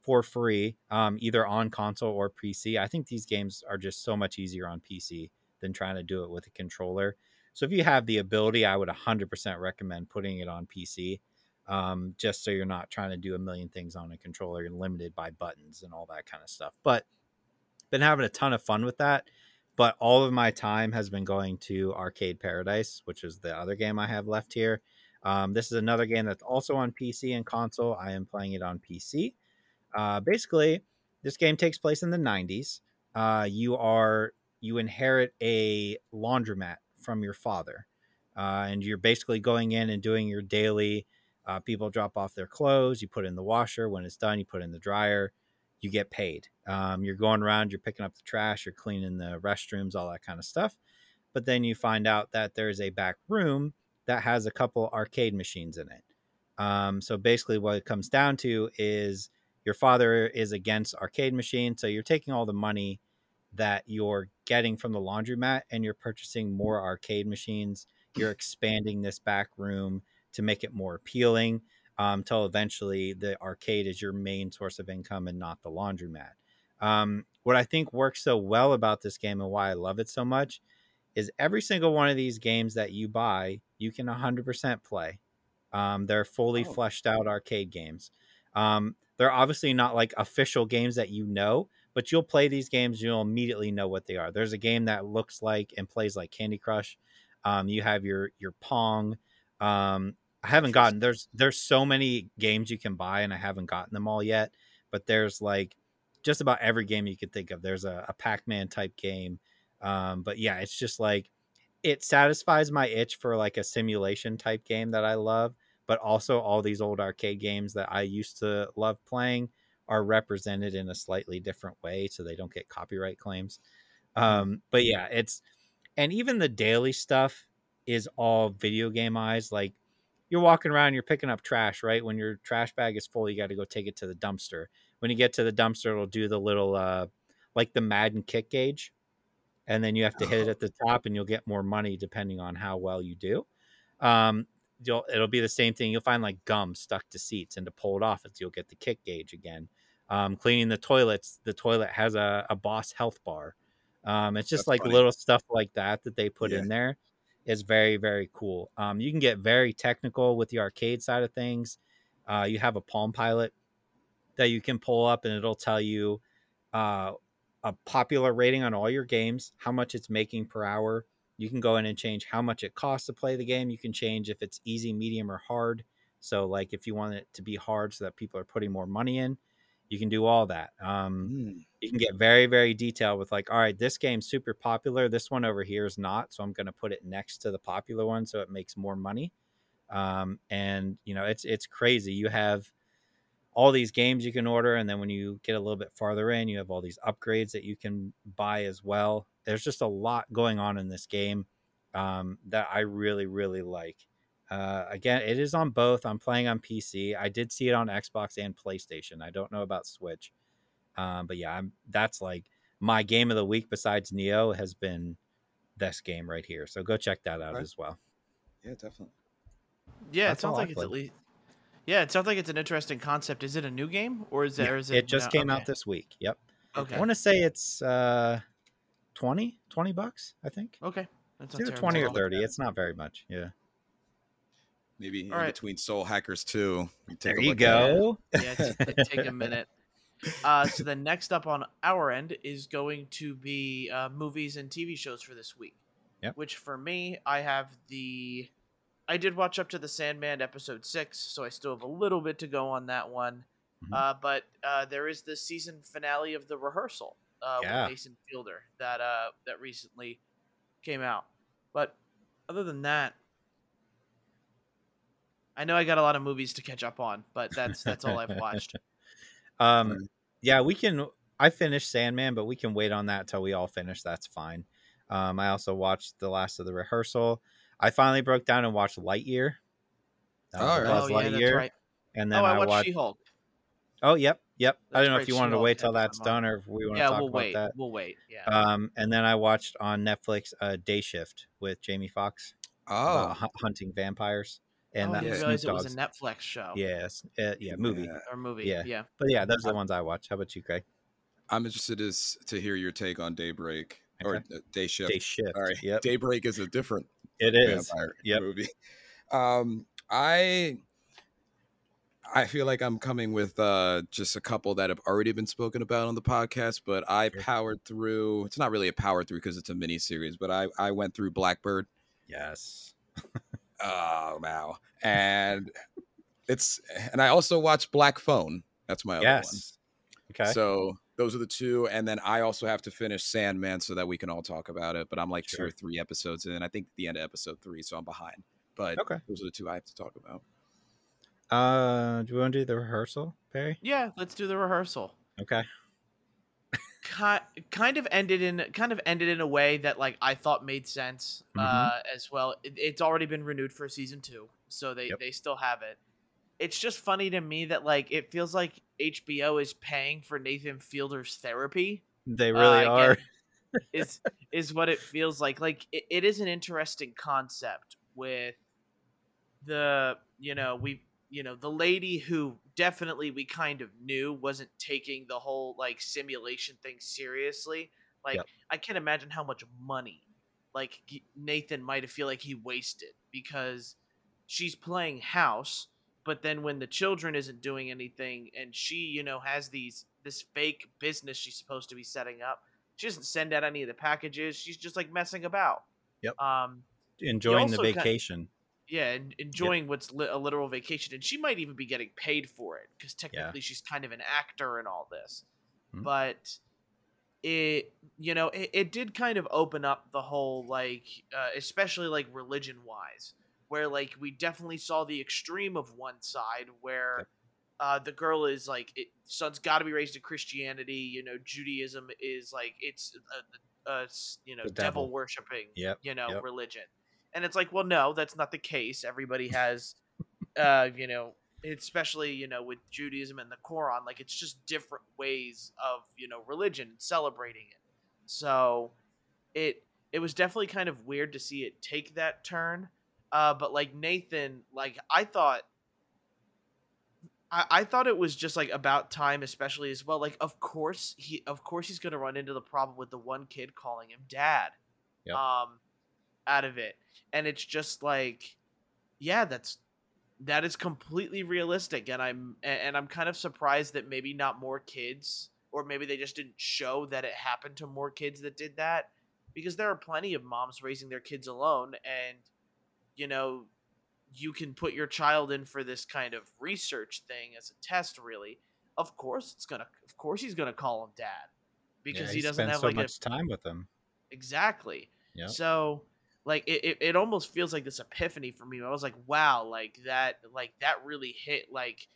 for free um either on console or PC. I think these games are just so much easier on PC than trying to do it with a controller. So if you have the ability, I would 100% recommend putting it on PC, um, just so you're not trying to do a million things on a controller and limited by buttons and all that kind of stuff. But been having a ton of fun with that. But all of my time has been going to Arcade Paradise, which is the other game I have left here. Um, this is another game that's also on PC and console. I am playing it on PC. Uh, basically, this game takes place in the 90s. Uh, you are you inherit a laundromat from your father, uh, and you're basically going in and doing your daily. Uh, people drop off their clothes. You put in the washer. When it's done, you put in the dryer. You get paid. Um, you're going around. You're picking up the trash. You're cleaning the restrooms, all that kind of stuff. But then you find out that there's a back room that has a couple arcade machines in it. Um, so basically, what it comes down to is your father is against arcade machines, so you're taking all the money that you're getting from the laundromat and you're purchasing more arcade machines. You're expanding this back room to make it more appealing until eventually the arcade is your main source of income and not the laundromat. Um, what I think works so well about this game and why I love it so much is every single one of these games that you buy, you can 100% play. Um, they're fully Oh. fleshed out arcade games. Um, they're obviously not like official games that you know, but you'll play these games, you'll immediately know what they are. There's a game that looks like and plays like Candy Crush. Um, you have your your Pong. Um, I haven't gotten there's there's so many games you can buy, and I haven't gotten them all yet. But there's like just about every game you could think of. There's a, a Pac-Man type game. Um, but yeah, it's just like it satisfies my itch for like a simulation type game that I love, but also all these old arcade games that I used to love playing are represented in a slightly different way so they don't get copyright claims. Um, but yeah, it's and even the daily stuff is all video game eyes. Like you're walking around, you're picking up trash, right? When your trash bag is full, you got to go take it to the dumpster. When you get to the dumpster, it'll do the little uh like the Madden kick gauge. And then you have to hit it Oh. at the top and you'll get more money depending on how well you do. Um you'll it'll be the same thing. You'll find like gum stuck to seats, and to pull it off, it's you'll get the kick gauge again. Um, cleaning the toilets, the toilet has a, a boss health bar. Um, it's just That's like funny. little stuff like that that they put Yeah. in there is very very cool. Um, you can get very technical with the arcade side of things. Uh, you have a Palm Pilot that you can pull up, and it'll tell you uh, a popular rating on all your games, how much it's making per hour. You can go in and change how much it costs to play the game. You can change if it's easy, medium, or hard. So, like if you want it to be hard so that people are putting more money in, you can do all that. Um, Mm. you can get very very detailed with like all right this game's super popular this one over here is not so i'm going to put it next to the popular one so it makes more money um, and you know it's it's crazy you have all these games you can order and then when you get a little bit farther in you have all these upgrades that you can buy as well there's just a lot going on in this game um, that i really really like uh, again it is on both i'm playing on pc i did see it on xbox and playstation i don't know about switch um, but yeah, I'm that's like my game of the week besides Nioh has been this game right here. So go check that out Okay. as well. Yeah, definitely. Yeah, That's it sounds all I like it's at least. Yeah, it sounds like it's an interesting concept. Is it a new game or is it? Yeah, or is it, it, just no- came okay. out this week. Yep. Okay. I want to say it's uh 20, 20 bucks, I think. Okay. That's It's either 20 or 30. It's not very much. Yeah. Maybe in All right. between Soul Hackers 2. Take There you look at it. go. Yeah, take a minute. Uh, so the next up on our end is going to be uh, movies and TV shows for this week. Yep. Which for me, I have the. I did watch up to the Sandman episode six, so I still have a little bit to go on that one. Mhm. Uh, but uh, there is the season finale of the rehearsal uh, Yeah. with Nathan Fielder that uh, that recently came out. But other than that, I know I got a lot of movies to catch up on, but that's that's all I've watched. Um, yeah, we can. I finished Sandman, but we can wait on that till we all finish. That's fine. Um, I also watched the last of the rehearsal. I finally broke down and watched Lightyear. Uh, All right. Buzz oh yeah, that's Lightyear, right. and then Oh, I I watched, watched. She-Hulk. Oh, yep, yep. I don't know if you wanted to She-Hulk wait till that's on. done, or if we want to Yeah, talk we'll about wait. that. We'll wait. Yeah. Um, and then I watched on Netflix uh, Day Shift with Jamie Foxx Oh, about hunting vampires and oh, I that didn't yeah. realize it was a Netflix show. Yes, uh, yeah, movie. yeah. Or movie. Yeah. Yeah. But yeah, those are the ones I watch. How about you, Craig? I'm interested as to hear your take on Daybreak or Okay. uh, Day Shift. Day Shift. All right. Yep. Daybreak is a different It is. vampire Yep. movie. Um, I I feel like I'm coming with uh, just a couple that have already been spoken about on the podcast, but I Sure. powered through. It's not really a power through because it's a mini series, but I I went through Blackbird. Yes. Oh wow, and it's and I also watch Black Phone. That's my other Yes. one. Okay. So those are the two, and then I also have to finish Sandman so that we can all talk about it. But I'm like two or three episodes in. I think the end of episode three, so I'm behind. But Okay. those are the two I have to talk about. Uh, do we want to do the rehearsal, Perry? Yeah. Let's do the rehearsal. Okay. Ki- kind of ended in kind of ended in a way that like I thought made sense Mhm. uh, as well. It, it's already been renewed for season two, so they Yep. they still have it. It's just funny to me that like it feels like HBO is paying for Nathan Fielder's therapy. They Uh, really I are. is is what it feels like. Like it, it is an interesting concept with the you know we you know the lady who definitely we kind of knew wasn't taking the whole like simulation thing seriously like Yep. i can't imagine how much money like nathan might have feel like he wasted because she's playing house but then when the children isn't doing anything and she you know has these this fake business she's supposed to be setting up she doesn't send out any of the packages she's just like messing about Yep. um enjoying the vacation. Yeah, and enjoying what's li- a literal vacation, and she might even be getting paid for it because Yeah. technically she's kind of an actor in all this. Mhm. But it, you know, it, it did kind of open up the whole like, uh, especially like religion wise, where like we definitely saw the extreme of one side where. Yep. Uh, the girl is like, it, son's got to be raised in Christianity. You know, Judaism is like it's, uh, uh, s- you know, devil devil. worshiping. Yep, You know, yep. religion and it's like well no that's not the case. Everybody has uh you know especially you know with judaism and the quran like it's just different ways of you know religion and celebrating it. So it it was definitely kind of weird to see it take that turn. Uh but like nathan like i thought I, I thought it was just like about time especially as well like of course he of course he's gonna run into the problem with the one kid calling him dad. Yep. um out of it and it's just like yeah that's that is completely realistic and i'm and i'm kind of surprised that maybe not more kids or maybe they just didn't show that it happened to more kids that did that because there are plenty of moms raising their kids alone and you know you can put your child in for this kind of research thing as a test really of course it's gonna of course he's gonna call him dad because Yeah, he doesn't spends have so like a much time with them. Exactly. Yep. So like it, it, it almost feels like this epiphany for me. I was like, wow, like that like that really hit like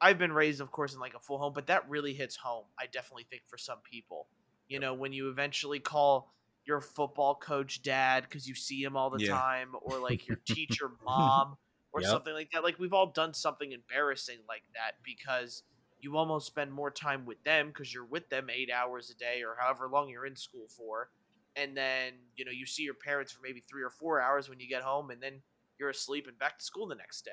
I've been raised of course in like a full home, but that really hits home. I definitely think for some people. You know, when you eventually call your football coach dad because you see him all the Yeah. time or like your teacher mom or Yep. something like that. Like we've all done something embarrassing like that because you almost spend more time with them because you're with them eight hours a day or however long you're in school for and then you know you see your parents for maybe three or four hours when you get home and then you're asleep and back to school the next day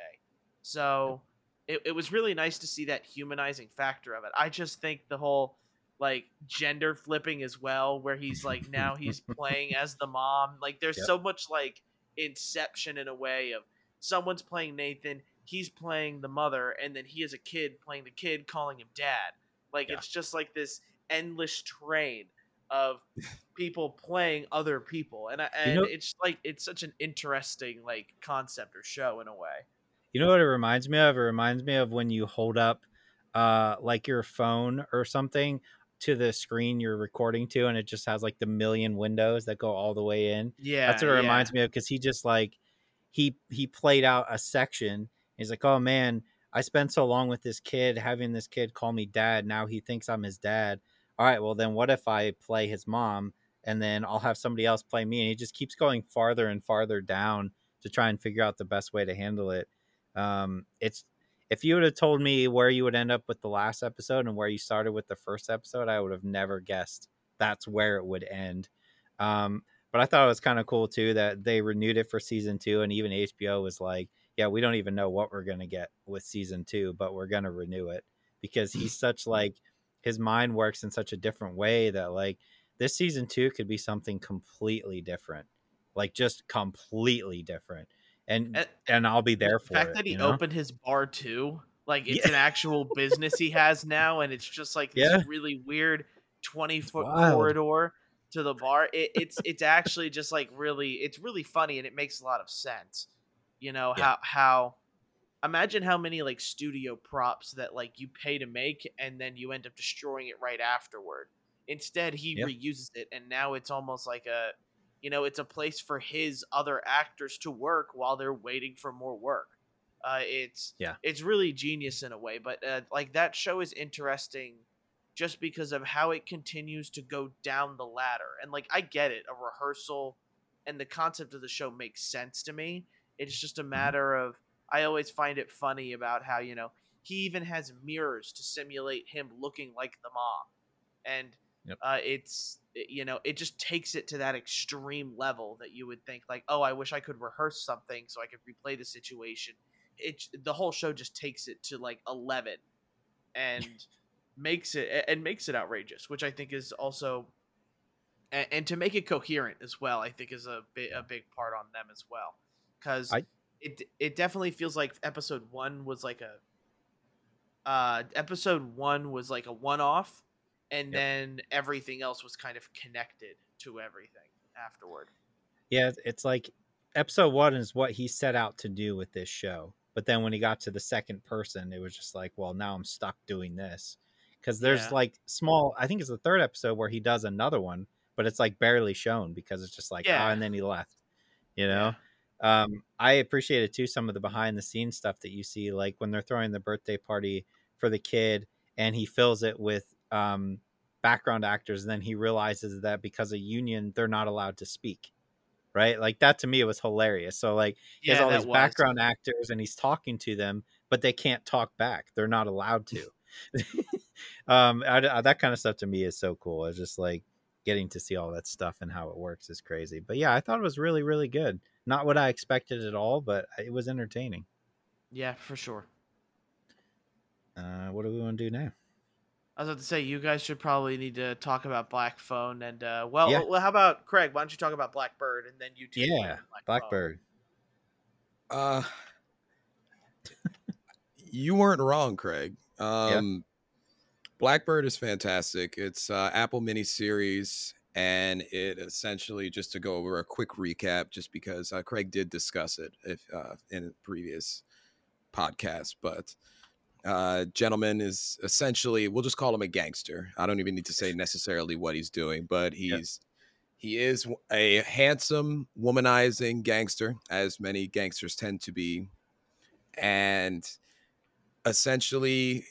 so it, it was really nice to see that humanizing factor of it i just think the whole like gender flipping as well where he's like now he's playing as the mom like there's Yep. so much like inception in a way of someone's playing nathan he's playing the mother and then he is a kid playing the kid calling him dad like Yeah. it's just like this endless train of people playing other people and I, and know- it's like it's such an interesting like concept or show in a way You know what it reminds me of? It reminds me of when you hold up uh like your phone or something to the screen you're recording to and it just has like the million windows that go all the way in. yeah That's what it reminds me of because he just like he he played out a section. He's like, "Oh man, I spent so long with this kid, having this kid call me dad. Now he thinks I'm his dad. All right, well then, what if I play his mom, and then I'll have somebody else play me?" And he just keeps going farther and farther down to try and figure out the best way to handle it. Um, it's if you would have told me where you would end up with the last episode and where you started with the first episode, I would have never guessed that's where it would end. Um, but I thought it was kind of cool too that they renewed it for season two, and even HBO was like, "Yeah, we don't even know what we're gonna get with season two, but we're gonna renew it because he's such like his mind works in such a different way that like this season two could be something completely different, like just completely different." And And- and I'll be there for it. the for fact it. that he you know? opened his bar too like it's Yeah. an actual business he has now and it's just like this Yeah. really weird 20 foot corridor to the bar it, it's it's actually just like really it's really funny and it makes a lot of sense you know Yeah. how how imagine how many like studio props that like you pay to make and then you end up destroying it right afterward instead he Yeah. reuses it and now it's almost like a you know it's a place for his other actors to work while they're waiting for more work uh, it's Yeah. it's really genius in a way but uh, like that show is interesting just because of how it continues to go down the ladder and like i get it a rehearsal and the concept of the show makes sense to me it's just Mm-hmm. a matter of i always find it funny about how you know he even has mirrors to simulate him looking like the mom and Yep. uh, it's you know it just takes it to that extreme level that you would think like oh i wish i could rehearse something so i could replay the situation. It the whole show just takes it to like 11 and makes it and makes it outrageous which i think is also and, and to make it coherent as well i think is a, big a big part on them as well. Because I- it it definitely feels like episode one was like a uh episode one was like a one-off and Yep. then everything else was kind of connected to everything afterward Yeah, it's- like episode one is what he set out to do with this show. But then when he got to the second person, it was just like, well, now I'm stuck doing this. Because there's Yeah. like small, I think it's the third episode where he does another one, but it's like barely shown because it's just like, Yeah. ah, and then he left, you know? Um, I appreciated too some of the behind the scenes stuff that you see, like when they're throwing the birthday party for the kid and he fills it with um, background actors, and then he realizes that because of union, they're not allowed to speak right? Like that to me it was hilarious. So like he has all these was. background actors and he's talking to them, but they can't talk back. They're not allowed to. um, I, I- that kind of stuff to me is so cool. It's just like getting to see all that stuff and how it works is crazy. But yeah, I thought it was really really good. Not what I expected at all, but it was entertaining. yeah for sure Uh, what do we want to do now? I was about to say you guys should probably need to talk about Black Phone and uh well, Yeah. well how about Craig? Why don't you talk about Blackbird and then you two Yeah, talk about Black Phone. Blackbird. Uh, you weren't wrong, Craig. Um, Blackbird is fantastic. It's uh, Apple miniseries, and it essentially just to go over a quick recap, just because uh, Craig did discuss it if uh, in a previous podcast, but. Uh, gentleman is essentially we'll just call him a gangster. I don't even need to say necessarily what he's doing, but Yeah. he's he is a handsome, womanizing gangster, as many gangsters tend to be. And essentially,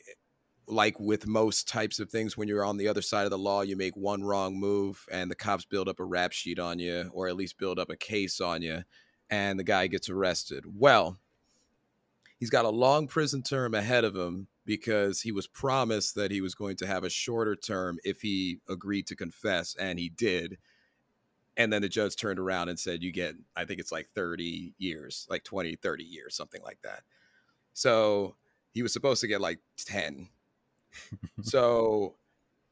like with most types of things, when you're on the other side of the law, you make one wrong move and the cops build up a rap sheet on you, or at least build up a case on you, and the guy gets arrested. Well, he's got a long prison term ahead of him because he was promised that he was going to have a shorter term if he agreed to confess, and he did and then the judge turned around and said you get i think it's like 30 years like 20 30 years something like that so he was supposed to get like 10 so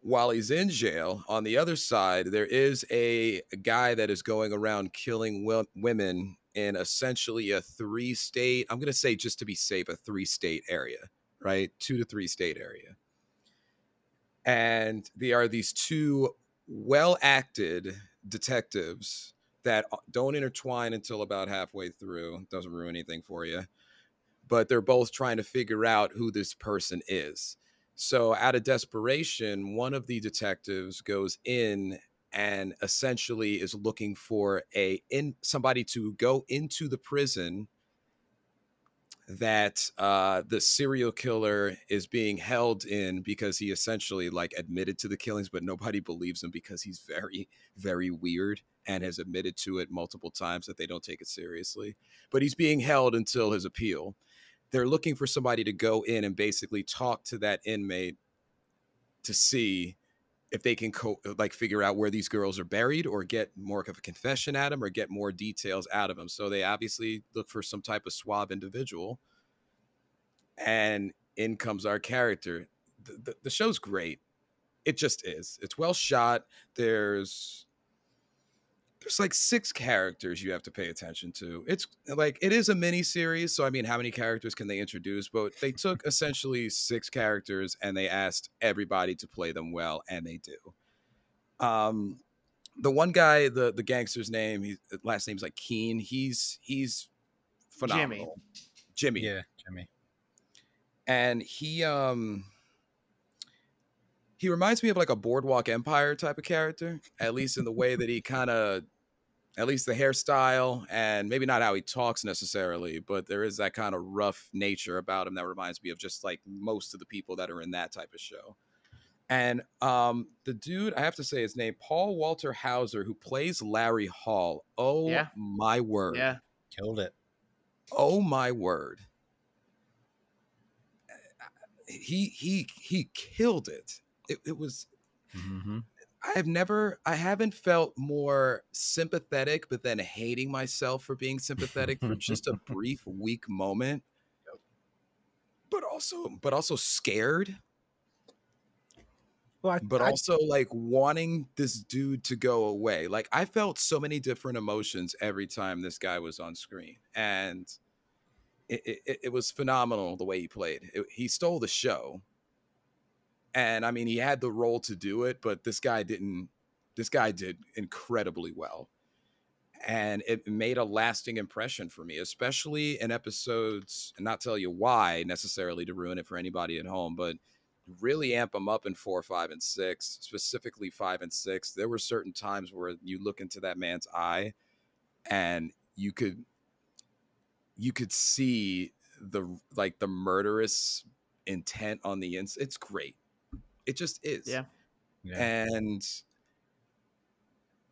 while he's in jail on the other side there is a, guy that is going around killing wo- women in essentially a three state i'm going to say just to be safe a three state area right two to three state area and they are these two well acted detectives that don't intertwine until about halfway through. Doesn't ruin anything for you. But they're both trying to figure out who this person is. So, out of desperation, one of the detectives goes in and essentially is looking for a in somebody to go into the prison that uh, the serial killer is being held in because he essentially like admitted to the killings, but nobody believes him because he's very, very weird and has admitted to it multiple times that they don't take it seriously. But he's being held until his appeal. They're looking for somebody to go in and basically talk to that inmate to see if they can co- like figure out where these girls are buried or get more of a confession at them or get more details out of them. So they obviously look for some type of suave individual. And in comes our character. The, the, the show's great. It just is. It's well shot. There's there's like six characters you have to pay attention to. It's like it is a mini series, so I mean, how many characters can they introduce? But they took essentially six characters and they asked everybody to play them well, and they do. Um, the one guy, the the gangster's name, his last name's like Keene. He's he's phenomenal. Jimmy. Jimmy. Yeah, Jimmy. and he um he reminds me of like a boardwalk empire type of character at least in the way that he kind of at least the hairstyle and maybe not how he talks necessarily but there is that kind of rough nature about him that reminds me of just like most of the people that are in that type of show and um the dude i have to say his name paul walter hauser who plays larry hall oh Yeah. my word Yeah. Killed it. oh my word he he he killed it it, it was Mm-hmm. i have never i haven't felt more sympathetic but then hating myself for being sympathetic for just a brief weak moment But also but also scared Well, I, but I- also like wanting this dude to go away. Like I felt so many different emotions every time this guy was on screen, and it, it, it was phenomenal the way he played. It- he stole the show, and I mean he had the role to do it, but this guy didn't. This guy did incredibly well, and it made a lasting impression for me, especially in episodes. And not tell you why necessarily to ruin it for anybody at home, but really amp them up in four, five, and six, specifically five and six. There were certain times where you look into that man's eye and you could you could see the like the murderous intent on the ins it's great. It just is. Yeah. yeah. And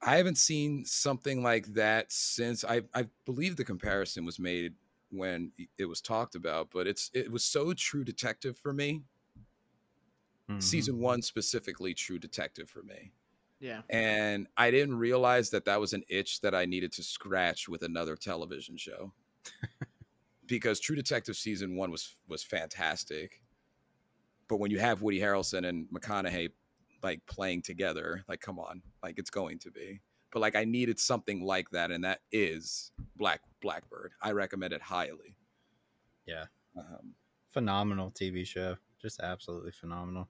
I haven't seen something like that since I I believe the comparison was made when it was talked about, but it's it was so true detective for me Mhm. season one specifically true detective for me Yeah. and i didn't realize that that was an itch that i needed to scratch with another television show because true detective season one was was fantastic but when you have woody harrelson and mcconaughey like playing together like come on like it's going to be but like i needed something like that and that is black blackbird i recommend it highly Yeah. um, phenomenal TV show. Just absolutely phenomenal.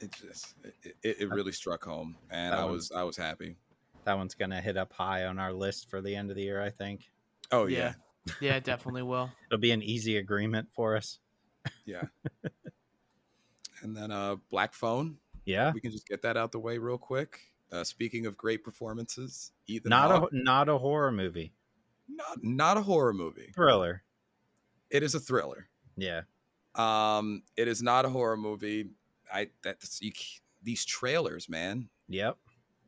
it just it, it, it really struck home and That i was i was happy That one's gonna hit up high on our list for the end of the year. I think oh Yeah. yeah Yeah, it definitely will. it'll be an easy agreement for us. Yeah. and then uh Black Phone. Yeah, We can just get that out the way real quick. Uh speaking of great performances, Ethan not Hawke, a not a horror movie, not not a horror movie. thriller. It is a thriller. Yeah, Um it is not a horror movie. I that's you, these trailers, man. yep.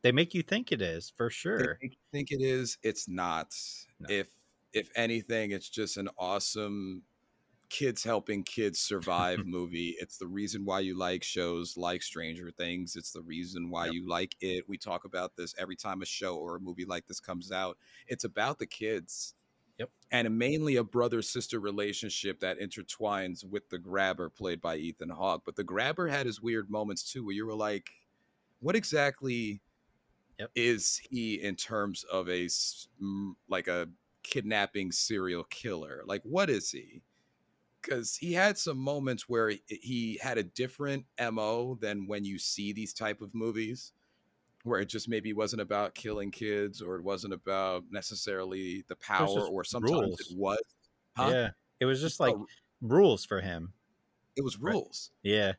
They make you think it is for They sure. make you think it is, it's not. No. If if anything, it's just an awesome kids helping kids survive movie. It's the reason why you like shows like Stranger Things. It's the reason why Yep. you like it. We talk about this every time a show or a movie like this comes out. It's about the kids. Yep. And mainly a brother sister relationship that intertwines with the grabber played by Ethan Hawke. But the grabber had his weird moments too, where you were like, what exactly Yep. is he in terms of a like a kidnapping serial killer? Like, what is he? Because he had some moments where he- he had a different mo than when you see these type of movies, where it just maybe wasn't about killing kids or it wasn't about necessarily the power, or sometimes rules. it was. Huh? Yeah, it was just like Oh, rules for him. it was Right. rules. Yeah,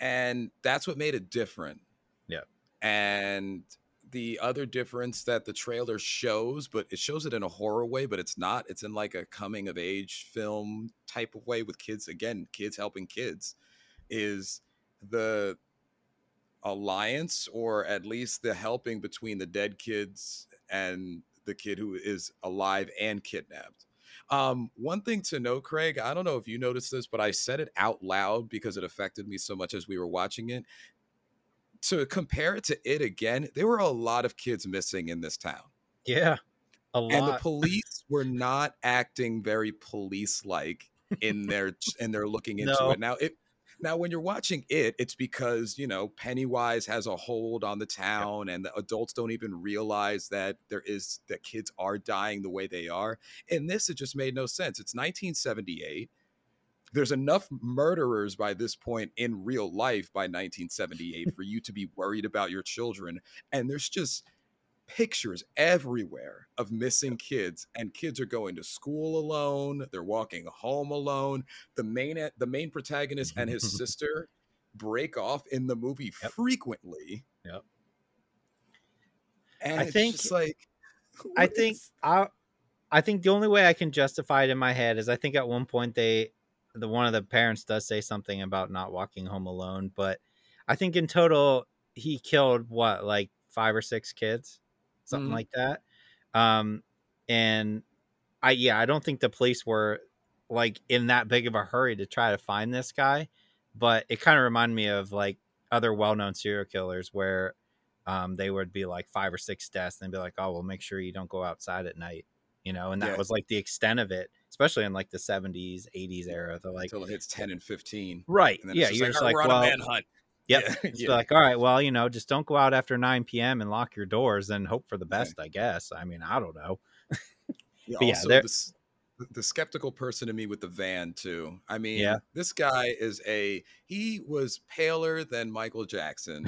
and that's what made it different. Yeah. And the other difference that the trailer shows, but it shows it in a horror way, but it's not. It's in like a coming of age film type of way with kids. Again, kids helping kids is the alliance or at least the helping between the dead kids and the kid who is alive and kidnapped. Um, one thing to note, Craig, I don't know if you noticed this, but I said it out loud because it affected me so much as we were watching it. To compare it to it again, there were a lot of kids missing in this town. yeah, a lot. And the police were not acting very police like in their in their looking into No. it. Now it now when you're watching it, it's because you know Pennywise has a hold on the town, and the adults don't even realize that there is that kids are dying the way they are. And this, it just made no sense. It's 1978. There's enough murderers by this point in real life by 1978 for you to be worried about your children, and there's just pictures everywhere of missing kids and kids are going to school alone they're walking home alone the main eh, the main protagonist and his sister break off in the movie Yep. frequently Yep. and I it's think- just like I think is- I I think the only way I can justify it in my head is I think at one point they the one of the parents does say something about not walking home alone, but I think in total he killed what like five or six kids, something Mhm. like that. Um and I yeah, I don't think the police were like in that big of a hurry to try to find this guy, but it kind of reminded me of like other well-known serial killers where um, they would be like five or six deaths and they'd be like, oh, well, make sure you don't go outside at night. You know, and that Yeah. was like the extent of it, especially in like the 70s, 80s era. They're like, until it hits ten and fifteen. right, And then yeah, you're like, just "All right, like, we're on well, a manhunt. Yep. Yeah, It's yeah. like, all right, well, you know, just don't go out after 9 p.m. and lock your doors and hope for the Yeah. best, I guess. I mean, I don't know. Yeah, yeah, also there- the, skeptical person in me with the van too. I mean, Yeah. this guy is a he was paler than Michael Jackson.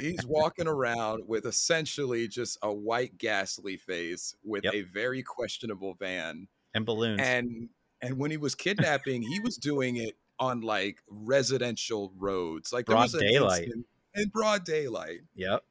He's walking around with essentially just a white ghastly face with Yep. a very questionable van. And balloons. And and when he was kidnapping, he was doing it on like residential roads. Like there Broad daylight. in broad daylight. yep.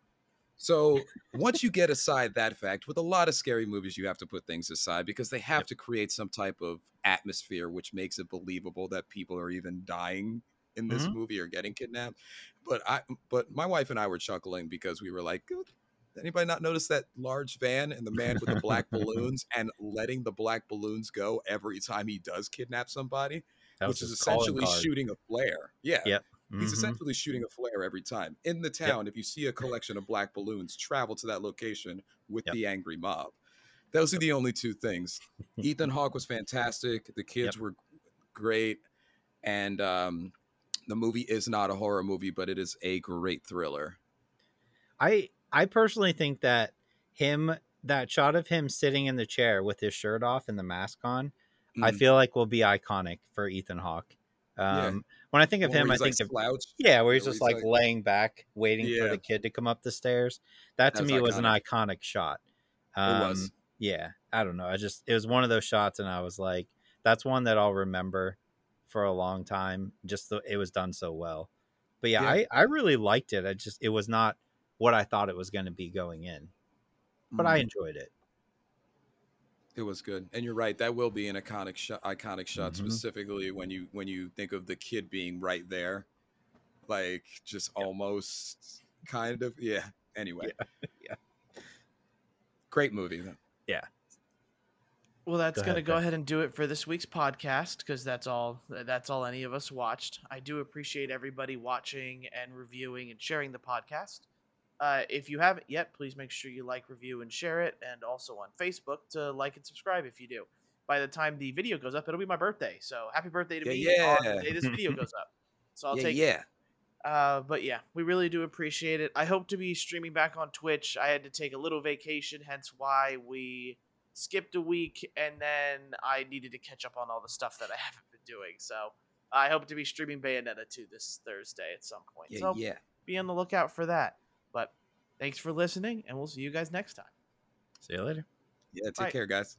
So once you get aside that fact, with a lot of scary movies, you have to put things aside because they have Yep. to create some type of atmosphere which makes it believable that people are even dying in this Mhm. movie or getting kidnapped. But I, but my wife and I were chuckling because we were like, "Good. anybody not notice that large van and the man with the black balloons and letting the black balloons go every time he does kidnap somebody, which is essentially shooting a flare. Yeah. Yep. He's Mhm. essentially shooting a flare every time. In the town, if you see a collection of black balloons, travel to that location with Yep. the angry mob. Those are the only two things. Ethan Hawke was fantastic. The kids Yep. were great. And um, the movie is not a horror movie, but it is a great thriller. I I personally think that him that shot of him sitting in the chair with his shirt off and the mask on, I Mm. feel like will be iconic for Ethan Hawke. Yeah. Um, When I think of him, I he's, like, think of slouched. yeah, where he's where just he's, like, like- laying back, waiting for the kid to come up the stairs. That to That's me was an iconic. iconic shot. It Um, was. Yeah, I don't know. I just it was one of those shots, and I was like, that's one that I'll remember for a long time. Just the, it was done so well. But yeah, Yeah. I I really liked it. I just it was not what I thought it was going to be going in, but I Mm. enjoyed it. It was good, and you're right. That will be an iconic shot. Iconic shot, Mhm. specifically when you when you think of the kid being right there, like just almost kind of. Yeah. Anyway. Yeah. Great movie. though. Yeah. Well, that's Go going to ahead, go ahead and do it for this week's podcast because that's all that's all any of us watched. I do appreciate everybody watching and reviewing and sharing the podcast. Uh, if you haven't yet, please make sure you like, review, and share it, and also on Facebook to like and subscribe if you do. By the time the video goes up, it'll be my birthday, so happy birthday to Yeah, me on yeah. the day this video goes up. So I'll yeah, take yeah. uh, but yeah, we really do appreciate it. I hope to be streaming back on Twitch. I had to take a little vacation, hence why we skipped a week, and then I needed to catch up on all the stuff that I haven't been doing. So I hope to be streaming Bayonetta 2 this Thursday at some point. Yeah, so yeah. be on the lookout for that. But thanks for listening, and we'll see you guys next time. See you later. Yeah. Take Right. care, guys.